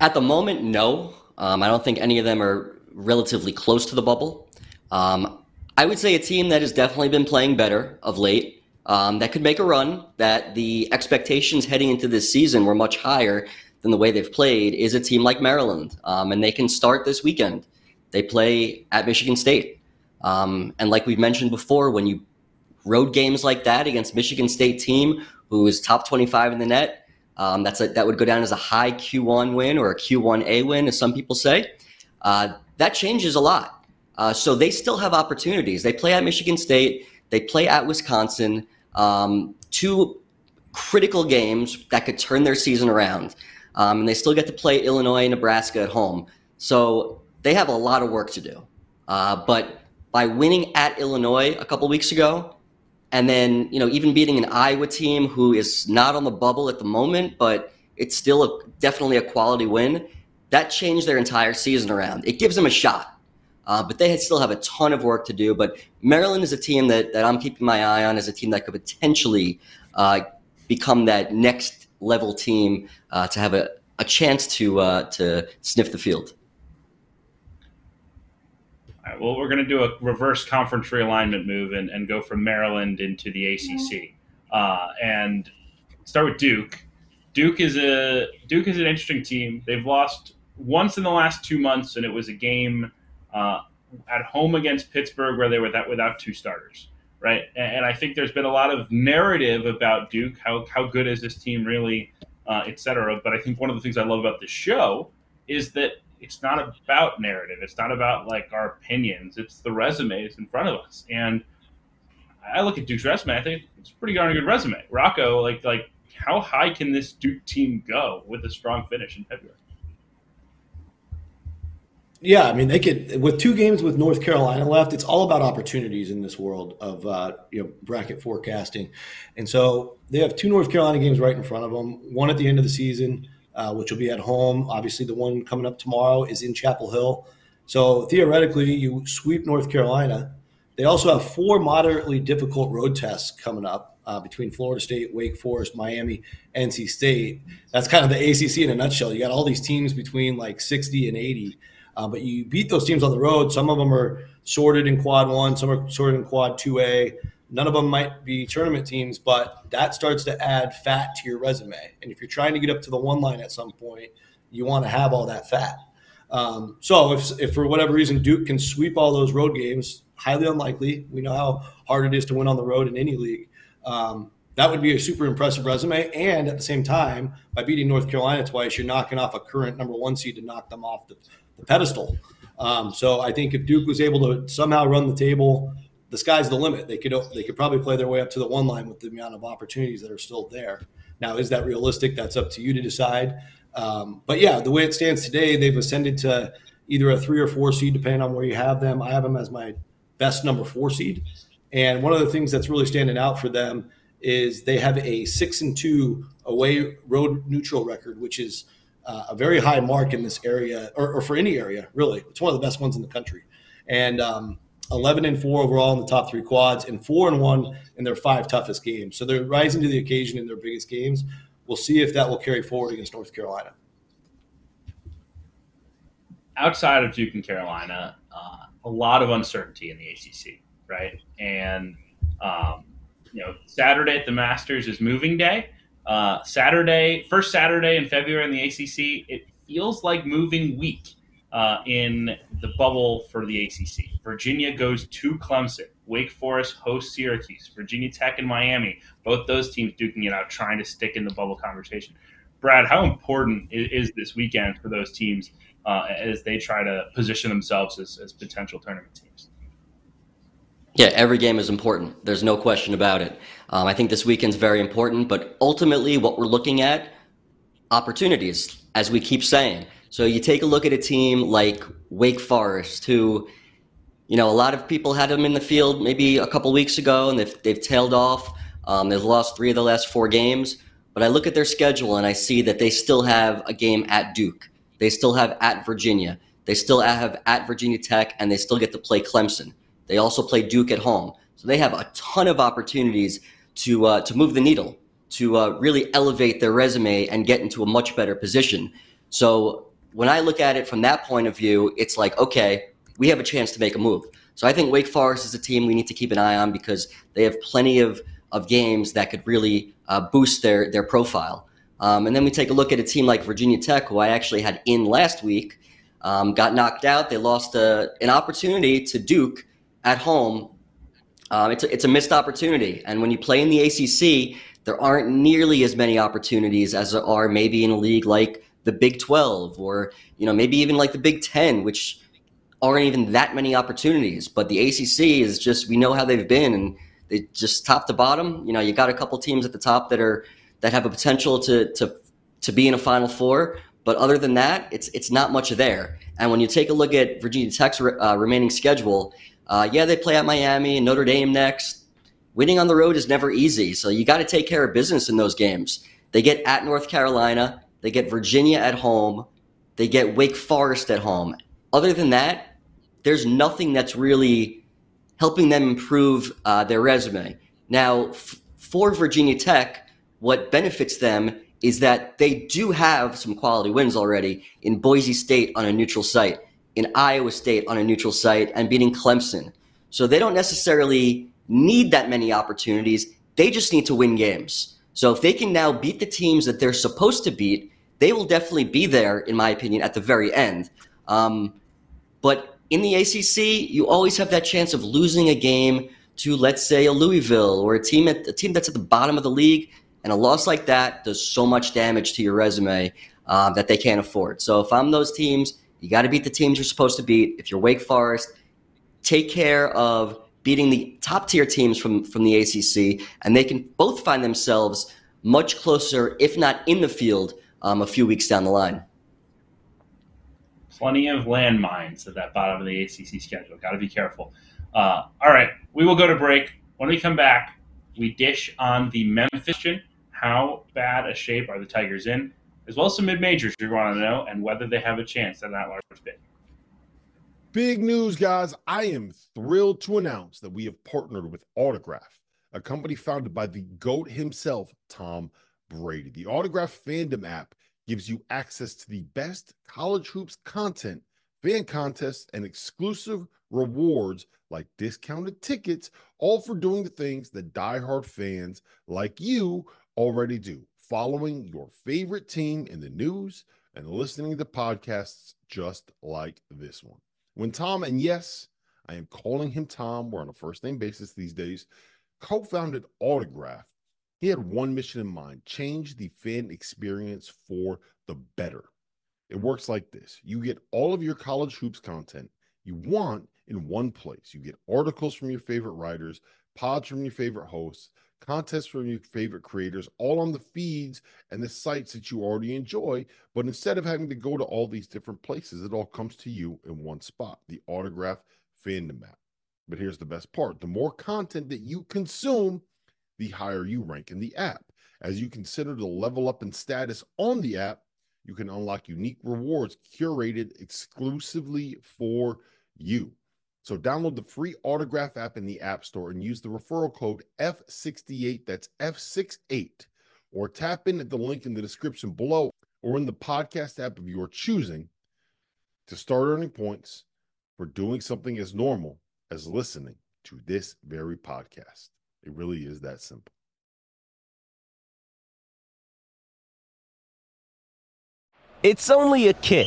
At the moment, no. Um, I don't think any of them are relatively close to the bubble. Um, I would say a team that has definitely been playing better of late, um, that could make a run, that the expectations heading into this season were much higher than the way they've played, is a team like Maryland. Um, and they can start this weekend. They play at Michigan State. Um, and like we've mentioned before, when you road games like that against Michigan State team who is top 25 in the net, um, that's a, that would go down as a high Q1 win or a Q1A win, as some people say. Uh, that changes a lot. Uh, so they still have opportunities. They play at Michigan State, they play at Wisconsin, um, two critical games that could turn their season around. Um, and they still get to play Illinois and Nebraska at home. So they have a lot of work to do. Uh, but by winning at Illinois a couple weeks ago, and then you know even beating an Iowa team who is not on the bubble at the moment, but it's still a, definitely a quality win that changed their entire season around. It gives them a shot, uh, but they still have a ton of work to do. But Maryland is a team that, that I'm keeping my eye on as a team that could potentially uh, become that next level team uh, to have a, a chance to uh, to sniff the field. All right, well, we're going to do a reverse conference realignment move and, and go from Maryland into the ACC uh, and start with Duke. Duke is a Duke is an interesting team. They've lost once in the last two months, and it was a game uh, at home against Pittsburgh where they were that without two starters, right? And, and, I think there's been a lot of narrative about Duke, how how good is this team really, uh, et cetera. But I think one of the things I love about this show is that it's not about narrative. It's not about like our opinions. It's the resumes in front of us. And I look at Duke's resume. I think it's pretty darn good resume. Rocco, like like how high can this Duke team go with a strong finish in February? Yeah, I mean they could with two games with North Carolina left. It's all about opportunities in this world of uh, you know bracket forecasting, and so they have two North Carolina games right in front of them. One at the end of the season, uh, which will be at home. Obviously, the one coming up tomorrow is in Chapel Hill. So theoretically, you sweep North Carolina, They also have four moderately difficult road tests coming up uh, between Florida State, Wake Forest, Miami, NC State. That's kind of the ACC in a nutshell. You got all these teams between like 60 and 80, uh, but you beat those teams on the road. Some of them are sorted in quad one, some are sorted in quad 2A. None of them might be tournament teams, but that starts to add fat to your resume. And if you're trying to get up to the one line at some point, you want to have all that fat. Um, so if, if for whatever reason Duke can sweep all those road games, highly unlikely. We know how hard it is to win on the road in any league. Um, that would be a super impressive resume. And at the same time, by beating North Carolina twice, you're knocking off a current number one seed to knock them off the, the pedestal. Um, so I think if Duke was able to somehow run the table, the sky's the limit. They could they could probably play their way up to the one line with the amount of opportunities that are still there. Now, is that realistic? That's up to you to decide. Um, but yeah, the way it stands today, they've ascended to either a three or four seed, depending on where you have them. I have them as my best number four seed. And one of the things that's really standing out for them is they have a six and two away road neutral record, which is uh, a very high mark in this area, or, or, for any area, really. It's one of the best ones in the country. And um, 11 and four overall in the top three quads, and four and one in their five toughest games. So they're rising to the occasion in their biggest games. We'll see if that will carry forward against North Carolina. Outside of Duke and Carolina, uh, a lot of uncertainty in the ACC, right? And um, you know, Saturday at the Masters is moving day. Uh, Saturday, first Saturday in February in the ACC, it feels like moving week uh, in the bubble for the ACC. Virginia goes to Clemson. Wake Forest hosts Syracuse. Virginia Tech and Miami, both those teams duking it out, trying to stick in the bubble conversation. Brad, how important is, this weekend for those teams uh, as they try to position themselves as, as potential tournament teams? Yeah, every game is important. There's no question about it. Um, I think this weekend's very important, but ultimately, what we're looking at opportunities, as we keep saying. So you take a look at a team like Wake Forest, who, you know, a lot of people had them in the field maybe a couple weeks ago, and they've, they've tailed off. Um, they've lost three of the last four games. But I look at their schedule and I see that they still have a game at Duke. They still have at Virginia. They still have at Virginia Tech, and they still get to play Clemson. They also play Duke at home. So they have a ton of opportunities to, uh, to move the needle, to uh, really elevate their resume and get into a much better position. So when I look at it from that point of view, it's like, okay, we have a chance to make a move. So I think Wake Forest is a team we need to keep an eye on because they have plenty of, of games that could really uh, boost their, their profile. Um, and then we take a look at a team like Virginia Tech, who I actually had in last week, um, got knocked out. They lost a, uh, an opportunity to Duke at home. Um, it's, a, it's a missed opportunity. And when you play in the ACC, there aren't nearly as many opportunities as there are maybe in a league like the Big 12 or you know maybe even like the Big 10 which aren't even that many opportunities but the ACC is just we know how they've been and they just top to bottom you know you got a couple teams at the top that are that have a potential to to to be in a final four but other than that it's it's not much there and when you take a look at Virginia Tech's uh, remaining schedule uh, yeah they play at Miami and Notre Dame next winning on the road is never easy so you got to take care of business in those games they get at North Carolina they get Virginia at home. They get Wake Forest at home. Other than that, there's nothing that's really helping them improve uh, their resume. Now, f- for Virginia Tech, what benefits them is that they do have some quality wins already in Boise State on a neutral site, in Iowa State on a neutral site, and beating Clemson. So they don't necessarily need that many opportunities. They just need to win games. So if they can now beat the teams that they're supposed to beat, they will definitely be there, in my opinion, at the very end. Um, but in the ACC, you always have that chance of losing a game to, let's say, a Louisville or a team at a team that's at the bottom of the league, and a loss like that does so much damage to your resume uh, that they can't afford. So if I'm those teams, you got to beat the teams you're supposed to beat. If you're Wake Forest, take care of beating the top tier teams from from the ACC, and they can both find themselves much closer, if not in the field, um, a few weeks down the line. Plenty of landmines at that bottom of the ACC schedule. Got to be careful. Uh, all right, we will go to break. When we come back, we dish on the Memphis. How bad a shape are the Tigers in, as well as some mid majors you want to know, and whether they have a chance at that large bid. Big news, guys. I am thrilled to announce that we have partnered with Autograph, a company founded by the GOAT himself, Tom Brady. The Autograph Fandom app gives you access to the best college hoops content, fan contests, and exclusive rewards like discounted tickets, all for doing the things that diehard fans like you already do, following your favorite team in the news and listening to podcasts just like this one. When Tom, and yes, I am calling him Tom, we're on a first name basis these days, co founded Autograph, he had one mission in mind change the fan experience for the better. It works like this you get all of your college hoops content you want in one place. You get articles from your favorite writers, pods from your favorite hosts, contests from your favorite creators, all on the feeds and the sites that you already enjoy. But instead of having to go to all these different places, it all comes to you in one spot the autograph fandom app. But here's the best part the more content that you consume, the higher you rank in the app. As you consider the level up in status on the app, you can unlock unique rewards curated exclusively for you. So download the free autograph app in the App Store and use the referral code F68, that's F68, or tap in at the link in the description below or in the podcast app of your choosing to start earning points for doing something as normal as listening to this very podcast. It really is that simple. It's only a kick,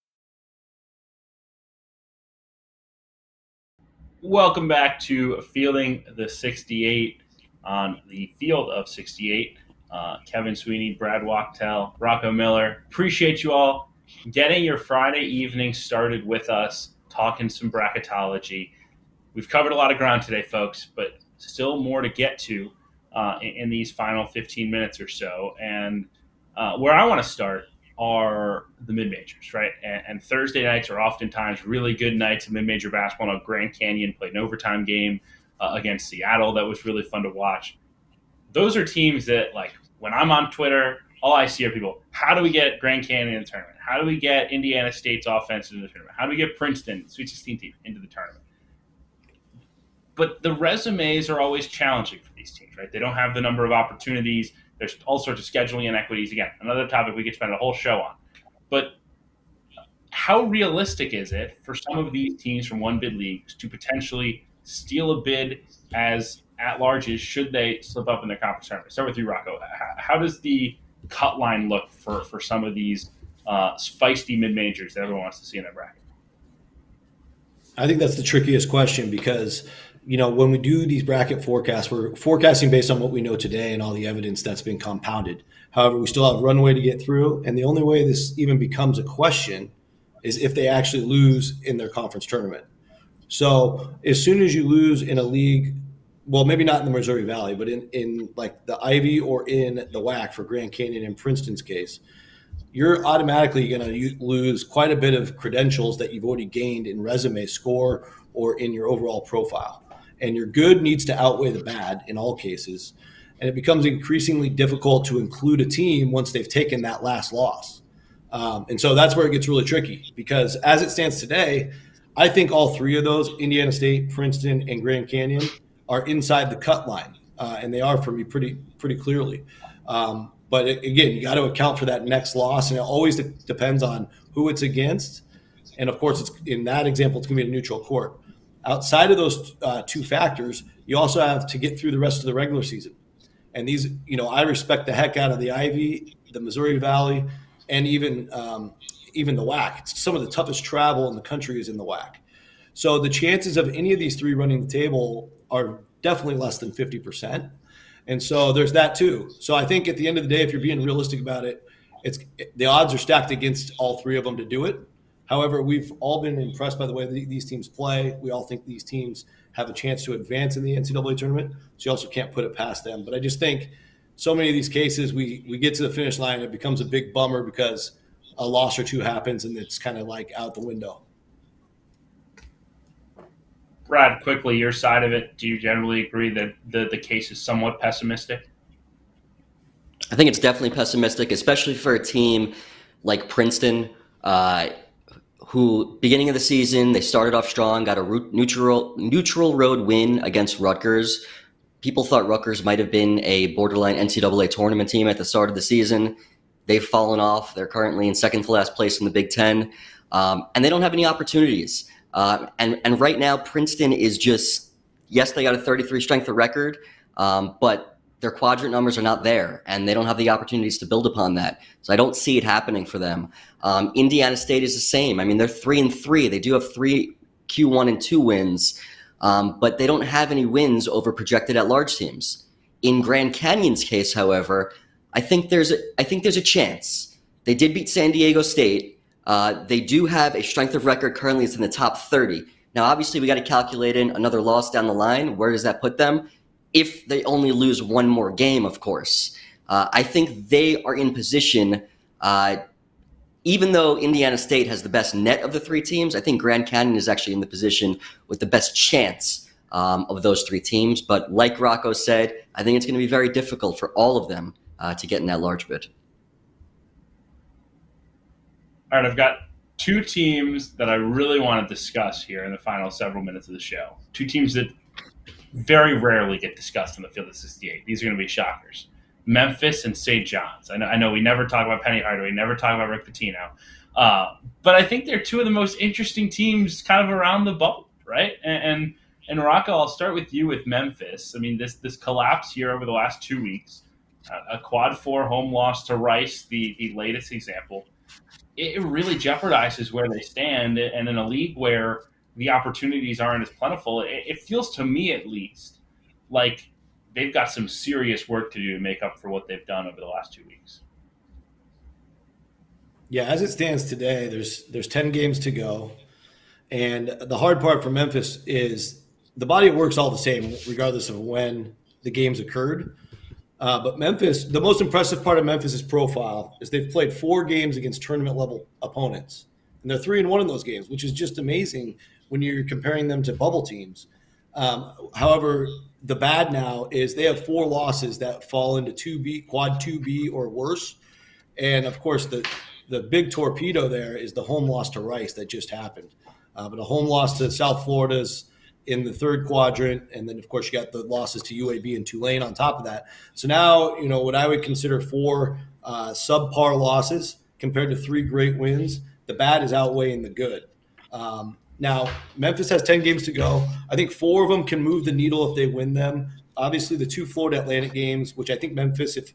Welcome back to Fielding the 68 on the field of 68. Uh, Kevin Sweeney, Brad Wachtel, Rocco Miller. Appreciate you all getting your Friday evening started with us, talking some bracketology. We've covered a lot of ground today, folks, but still more to get to uh, in, in, these final 15 minutes or so. And uh, where I want to start are the mid majors, right? And, and, Thursday nights are oftentimes really good nights of mid major basketball. Now, Grand Canyon played an overtime game uh, against Seattle that was really fun to watch. Those are teams that, like, when I'm on Twitter, all I see are people, how do we get Grand Canyon in the tournament? How do we get Indiana State's offense into the tournament? How do we get Princeton, Sweet 16 team, into the tournament? But the resumes are always challenging for these teams, right? They don't have the number of opportunities there's all sorts of scheduling inequities. Again, another topic we could spend a whole show on. But how realistic is it for some of these teams from one bid leagues to potentially steal a bid as at larges should they slip up in their conference tournament? Start with you, Rocco. How, does the cut line look for, for some of these uh, feisty mid majors that everyone wants to see in their bracket? I think that's the trickiest question because you know, when we do these bracket forecasts, we're forecasting based on what we know today and all the evidence that's been compounded. However, we still have runway to get through. And the only way this even becomes a question is if they actually lose in their conference tournament. So as soon as you lose in a league, well, maybe not in the Missouri Valley, but in, in like the Ivy or in the WAC for Grand Canyon and Princeton's case, you're automatically going to lose quite a bit of credentials that you've already gained in resume score or in your overall profile and your good needs to outweigh the bad in all cases. And it becomes increasingly difficult to include a team once they've taken that last loss. Um, and so that's where it gets really tricky because as it stands today, I think all three of those Indiana State, Princeton, and Grand Canyon are inside the cut line, uh, and they are for me pretty pretty clearly. Um, but again, you got to account for that next loss, and it always de- depends on who it's against. And of course, it's in that example, it's going to be a neutral court. Outside of those uh, two factors, you also have to get through the rest of the regular season. And these, you know, I respect the heck out of the Ivy, the Missouri Valley, and even um, even the WAC. Some of the toughest travel in the country is in the WAC. So the chances of any of these three running the table are definitely less than 50%. And so there's that too. So I think at the end of the day, if you're being realistic about it, it's the odds are stacked against all three of them to do it. However, we've all been impressed by the way these teams play. We all think these teams have a chance to advance in the NCAA tournament. So you also can't put it past them. But I just think so many of these cases, we we get to the finish line, it becomes a big bummer because a loss or two happens, and it's kind of like out the window. Brad, quickly, your side of it. Do you generally agree that the the case is somewhat pessimistic? I think it's definitely pessimistic, especially for a team like Princeton. Uh, who beginning of the season they started off strong, got a neutral neutral road win against Rutgers. People thought Rutgers might have been a borderline NCAA tournament team at the start of the season. They've fallen off. They're currently in second to last place in the Big Ten, um, and they don't have any opportunities. Uh, and and right now, Princeton is just yes, they got a 33 strength of record, um, but their quadrant numbers are not there, and they don't have the opportunities to build upon that. So I don't see it happening for them. Um, Indiana State is the same. I mean, they're three and three. They do have three Q1 and two wins, um, but they don't have any wins over projected at large teams. In Grand Canyon's case, however, I think there's a, I think there's a chance. They did beat San Diego State. Uh, they do have a strength of record currently it's in the top 30. Now, obviously, we got to calculate in another loss down the line. Where does that put them? If they only lose one more game, of course. Uh, I think they are in position, uh, even though Indiana State has the best net of the three teams, I think Grand Canyon is actually in the position with the best chance um, of those three teams. But like Rocco said, I think it's going to be very difficult for all of them uh, to get in that large bid. All right, I've got two teams that I really want to discuss here in the final several minutes of the show. Two teams that very rarely get discussed in the field of 68. These are going to be shockers. Memphis and St. John's. I know, I know we never talk about Penny Hardaway, never talk about Rick Pitino, uh, but I think they're two of the most interesting teams kind of around the bubble, right? And, and and Rocco, I'll start with you with Memphis. I mean, this this collapse here over the last two weeks, uh, a quad four home loss to Rice, the the latest example, it really jeopardizes where they stand. And in a league where the opportunities aren't as plentiful, it, it feels to me at least like they've got some serious work to do to make up for what they've done over the last two weeks. Yeah, as it stands today, there's there's ten games to go, and the hard part for Memphis is the body of work's all the same regardless of when the games occurred. Uh, but Memphis, the most impressive part of Memphis's profile is they've played four games against tournament level opponents, and they're three and one in those games, which is just amazing when you're comparing them to bubble teams. Um, however, the bad now is they have four losses that fall into 2B, quad 2B or worse. And of course, the, the big torpedo there is the home loss to Rice that just happened. Uh, but a home loss to South Florida's in the third quadrant. And then, of course, you got the losses to UAB and Tulane on top of that. So now, you know, what I would consider four uh, subpar losses compared to three great wins, the bad is outweighing the good. Um, now, Memphis has 10 games to go. I think four of them can move the needle if they win them. Obviously, the two Florida Atlantic games, which I think Memphis, if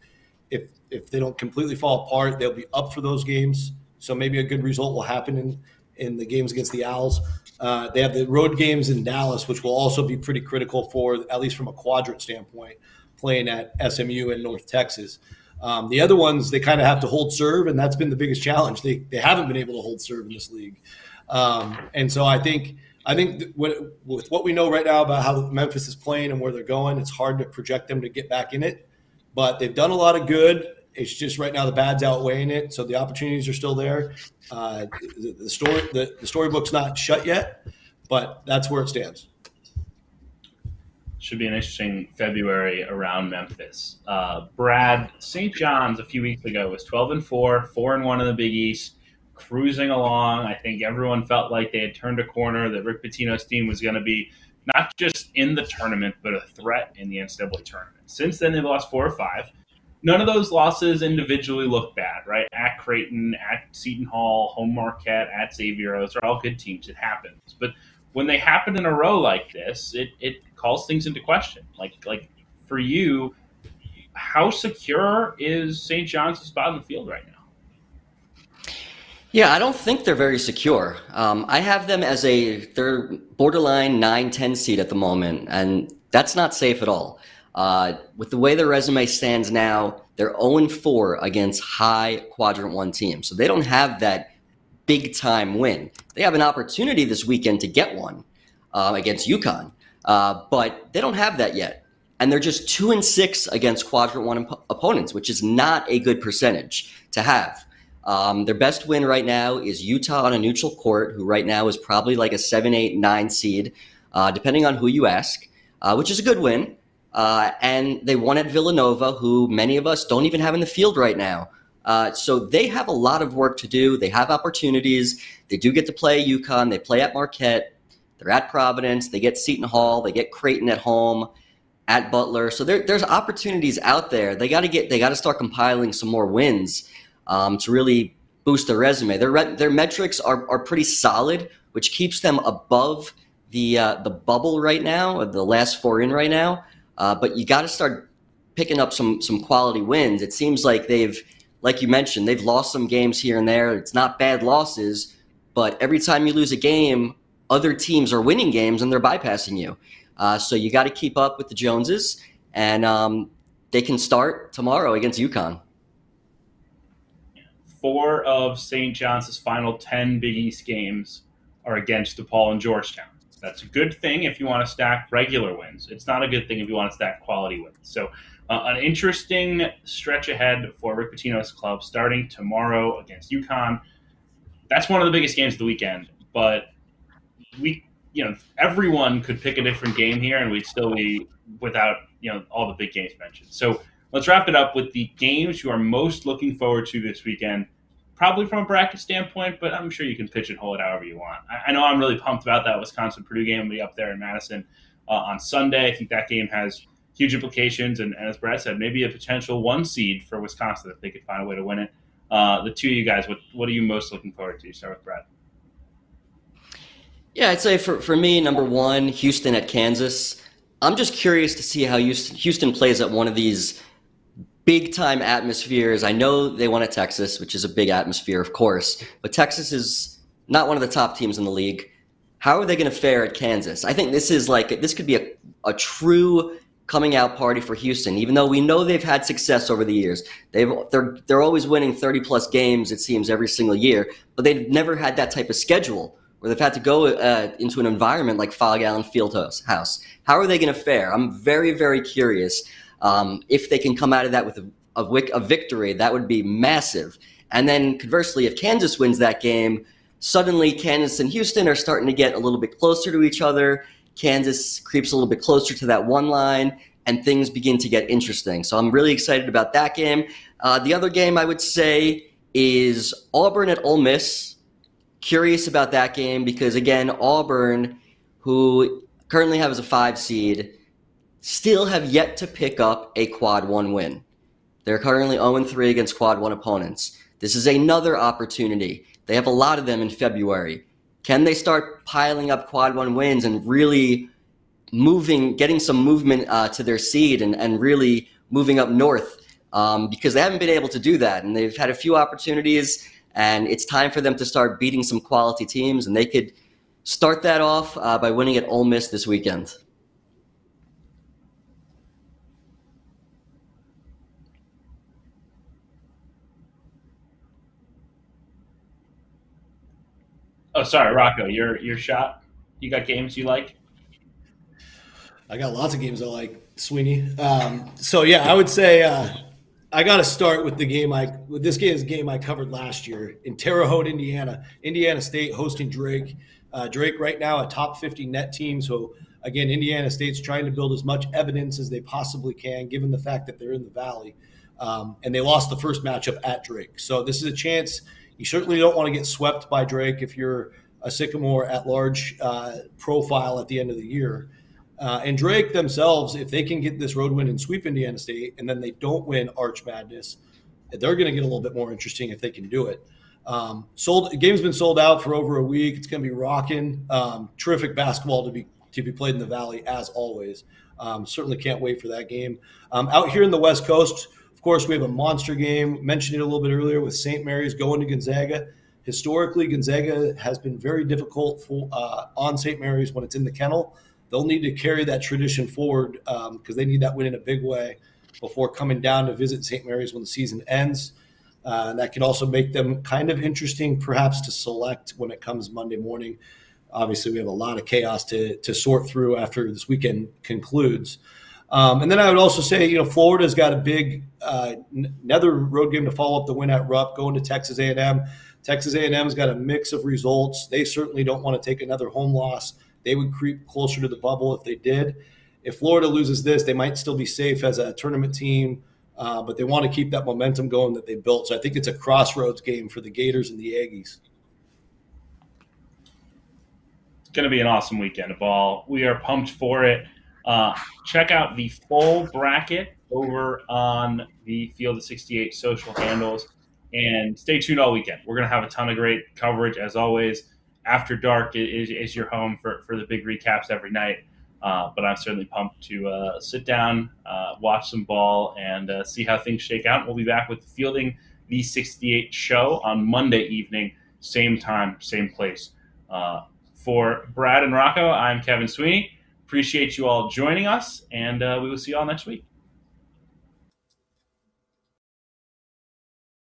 if if they don't completely fall apart, they'll be up for those games. So maybe a good result will happen in in the games against the Owls. Uh, they have the road games in Dallas, which will also be pretty critical for at least from a quadrant standpoint, playing at SMU and North Texas. Um, the other ones they kind of have to hold serve, and that's been the biggest challenge. They they haven't been able to hold serve in this league. Um, and so I think I think what, with what we know right now about how Memphis is playing and where they're going, it's hard to project them to get back in it. But they've done a lot of good. It's just right now the bad's outweighing it, so the opportunities are still there. Uh, the, the, story the, the storybook's not shut yet, but that's where it stands. Should be an interesting February around Memphis. Uh, Brad St. John's a few weeks ago was twelve and four, four and one in the Big East cruising along. I think everyone felt like they had turned a corner, that Rick Pitino's team was going to be not just in the tournament, but a threat in the NCAA tournament. Since then, they've lost four or five. None of those losses individually look bad, right? At Creighton, at Seton Hall, home Marquette, at Xavier, those are all good teams. It happens. But when they happen in a row like this, it, it calls things into question. Like like for you, how secure is St. John's spot in the field right now? Yeah, I don't think they're very secure. Um, I have them as a they're borderline 9-10 seed at the moment, and that's not safe at all. Uh, with the way their resume stands now, they're 0-4 against high quadrant one teams, so they don't have that big time win. They have an opportunity this weekend to get one uh, against UConn, uh, but they don't have that yet. And they're just two and six against quadrant one op- opponents, which is not a good percentage to have. Um, their best win right now is Utah on a neutral court, who right now is probably like a seven, eight, nine seed, uh, depending on who you ask, uh, which is a good win. Uh, and they won at Villanova, who many of us don't even have in the field right now. Uh, so they have a lot of work to do. They have opportunities. They do get to play UConn. They play at Marquette. They're at Providence. They get Seton Hall. They get Creighton at home, at Butler. So there, there's opportunities out there. They got to get. They got to start compiling some more wins um, to really boost their resume. Their re- their metrics are, are pretty solid, which keeps them above the uh, the bubble right now, the last four in right now. Uh, but you got to start picking up some some quality wins. It seems like they've, like you mentioned, they've lost some games here and there. It's not bad losses, but every time you lose a game, other teams are winning games and they're bypassing you. Uh, so you got to keep up with the Joneses, and um, they can start tomorrow against UConn four of St. John's final 10 Big East games are against DePaul and Georgetown. That's a good thing if you want to stack regular wins. It's not a good thing if you want to stack quality wins. So, uh, an interesting stretch ahead for Rick Pitino's club starting tomorrow against UConn. That's one of the biggest games of the weekend, but we, you know, everyone could pick a different game here and we'd still be without, you know, all the big games mentioned. So, let's wrap it up with the games you are most looking forward to this weekend. Probably from a bracket standpoint, but I'm sure you can pigeonhole it however you want. I, I know I'm really pumped about that Wisconsin Purdue game. We'll be up there in Madison uh, on Sunday. I think that game has huge implications, and, and, as Brad said, maybe a potential one seed for Wisconsin if they could find a way to win it. Uh, the two of you guys, what what are you most looking forward to? Start with Brad. Yeah, I'd say for, for me, number one, Houston at Kansas. I'm just curious to see how Houston plays at one of these big time atmospheres. I know they won at Texas, which is a big atmosphere, of course, but Texas is not one of the top teams in the league. How are they going to fare at Kansas? I think this is like this could be a, a true coming out party for Houston. Even though we know they've had success over the years, they've they're they're always winning thirty plus games it seems every single year, but they've never had that type of schedule where they've had to go uh, into an environment like Phog Allen Fieldhouse. How are they going to fare? I'm very very curious. Um, if they can come out of that with a, a, a victory, that would be massive. And then conversely, if Kansas wins that game, suddenly Kansas and Houston are starting to get a little bit closer to each other. Kansas creeps a little bit closer to that one line, and things begin to get interesting. So I'm really excited about that game. Uh, the other game I would say is Auburn at Ole Miss. Curious about that game because, again, Auburn, who currently has a five seed, still have yet to pick up a quad one win. They're currently 0 3 against quad one opponents. This is another opportunity. They have a lot of them in February. Can they start piling up quad one wins and really moving, getting some movement uh, to their seed and, and really moving up north? Um, because they haven't been able to do that. And they've had a few opportunities, and it's time for them to start beating some quality teams. And they could start that off uh, by winning at Ole Miss this weekend. Oh, sorry, Rocco. Your your shot. You got games you like? I got lots of games I like, Sweeney. Um, so yeah, I would say uh, I got to start with the game. I with this game is game I covered last year in Terre Haute, Indiana. Indiana State hosting Drake. Uh, Drake right now a top 50 net team. So again, Indiana State's trying to build as much evidence as they possibly can, given the fact that they're in the Valley. Um, and they lost the first matchup at Drake. So this is a chance you certainly don't want to get swept by Drake if you're a Sycamore at large uh, profile at the end of the year. Uh, and Drake themselves, if they can get this road win and sweep Indiana State, and then they don't win Arch Madness, they're going to get a little bit more interesting if they can do it. Um, sold game's been sold out for over a week. It's going to be rocking. Um, terrific basketball to be to be played in the Valley as always. Um, certainly can't wait for that game. Um, out here in the West Coast, course, we have a monster game. Mentioned it a little bit earlier with St. Mary's going to Gonzaga. Historically, Gonzaga has been very difficult for, uh, on St. Mary's when it's in the kennel. They'll need to carry that tradition forward because um, they need that win in a big way before coming down to visit St. Mary's when the season ends. Uh, that can also make them kind of interesting, perhaps, to select when it comes Monday morning. Obviously, we have a lot of chaos to, to sort through after this weekend concludes. Um, and then I would also say, you know, Florida's got a big uh, another road game to follow up the win at Rupp, going to Texas A&M. Texas A&M's got a mix of results. They certainly don't want to take another home loss. They would creep closer to the bubble if they did. If Florida loses this, they might still be safe as a tournament team uh, but they want to keep that momentum going that they built. So I think it's a crossroads game for the Gators and the Aggies. It's going to be an awesome weekend of ball. We are pumped for it. Uh, check out the full bracket over on the Field of 68 social handles and stay tuned all weekend. We're going to have a ton of great coverage as always. After Dark is, is your home for, for the big recaps every night. Uh, but I'm certainly pumped to uh, sit down, uh, watch some ball, and uh, see how things shake out. We'll be back with the Fielding the 68 show on Monday evening, same time, same place. Uh, for Brad and Rocco, I'm Kevin Sweeney. Appreciate you all joining us, and uh, we will see you all next week.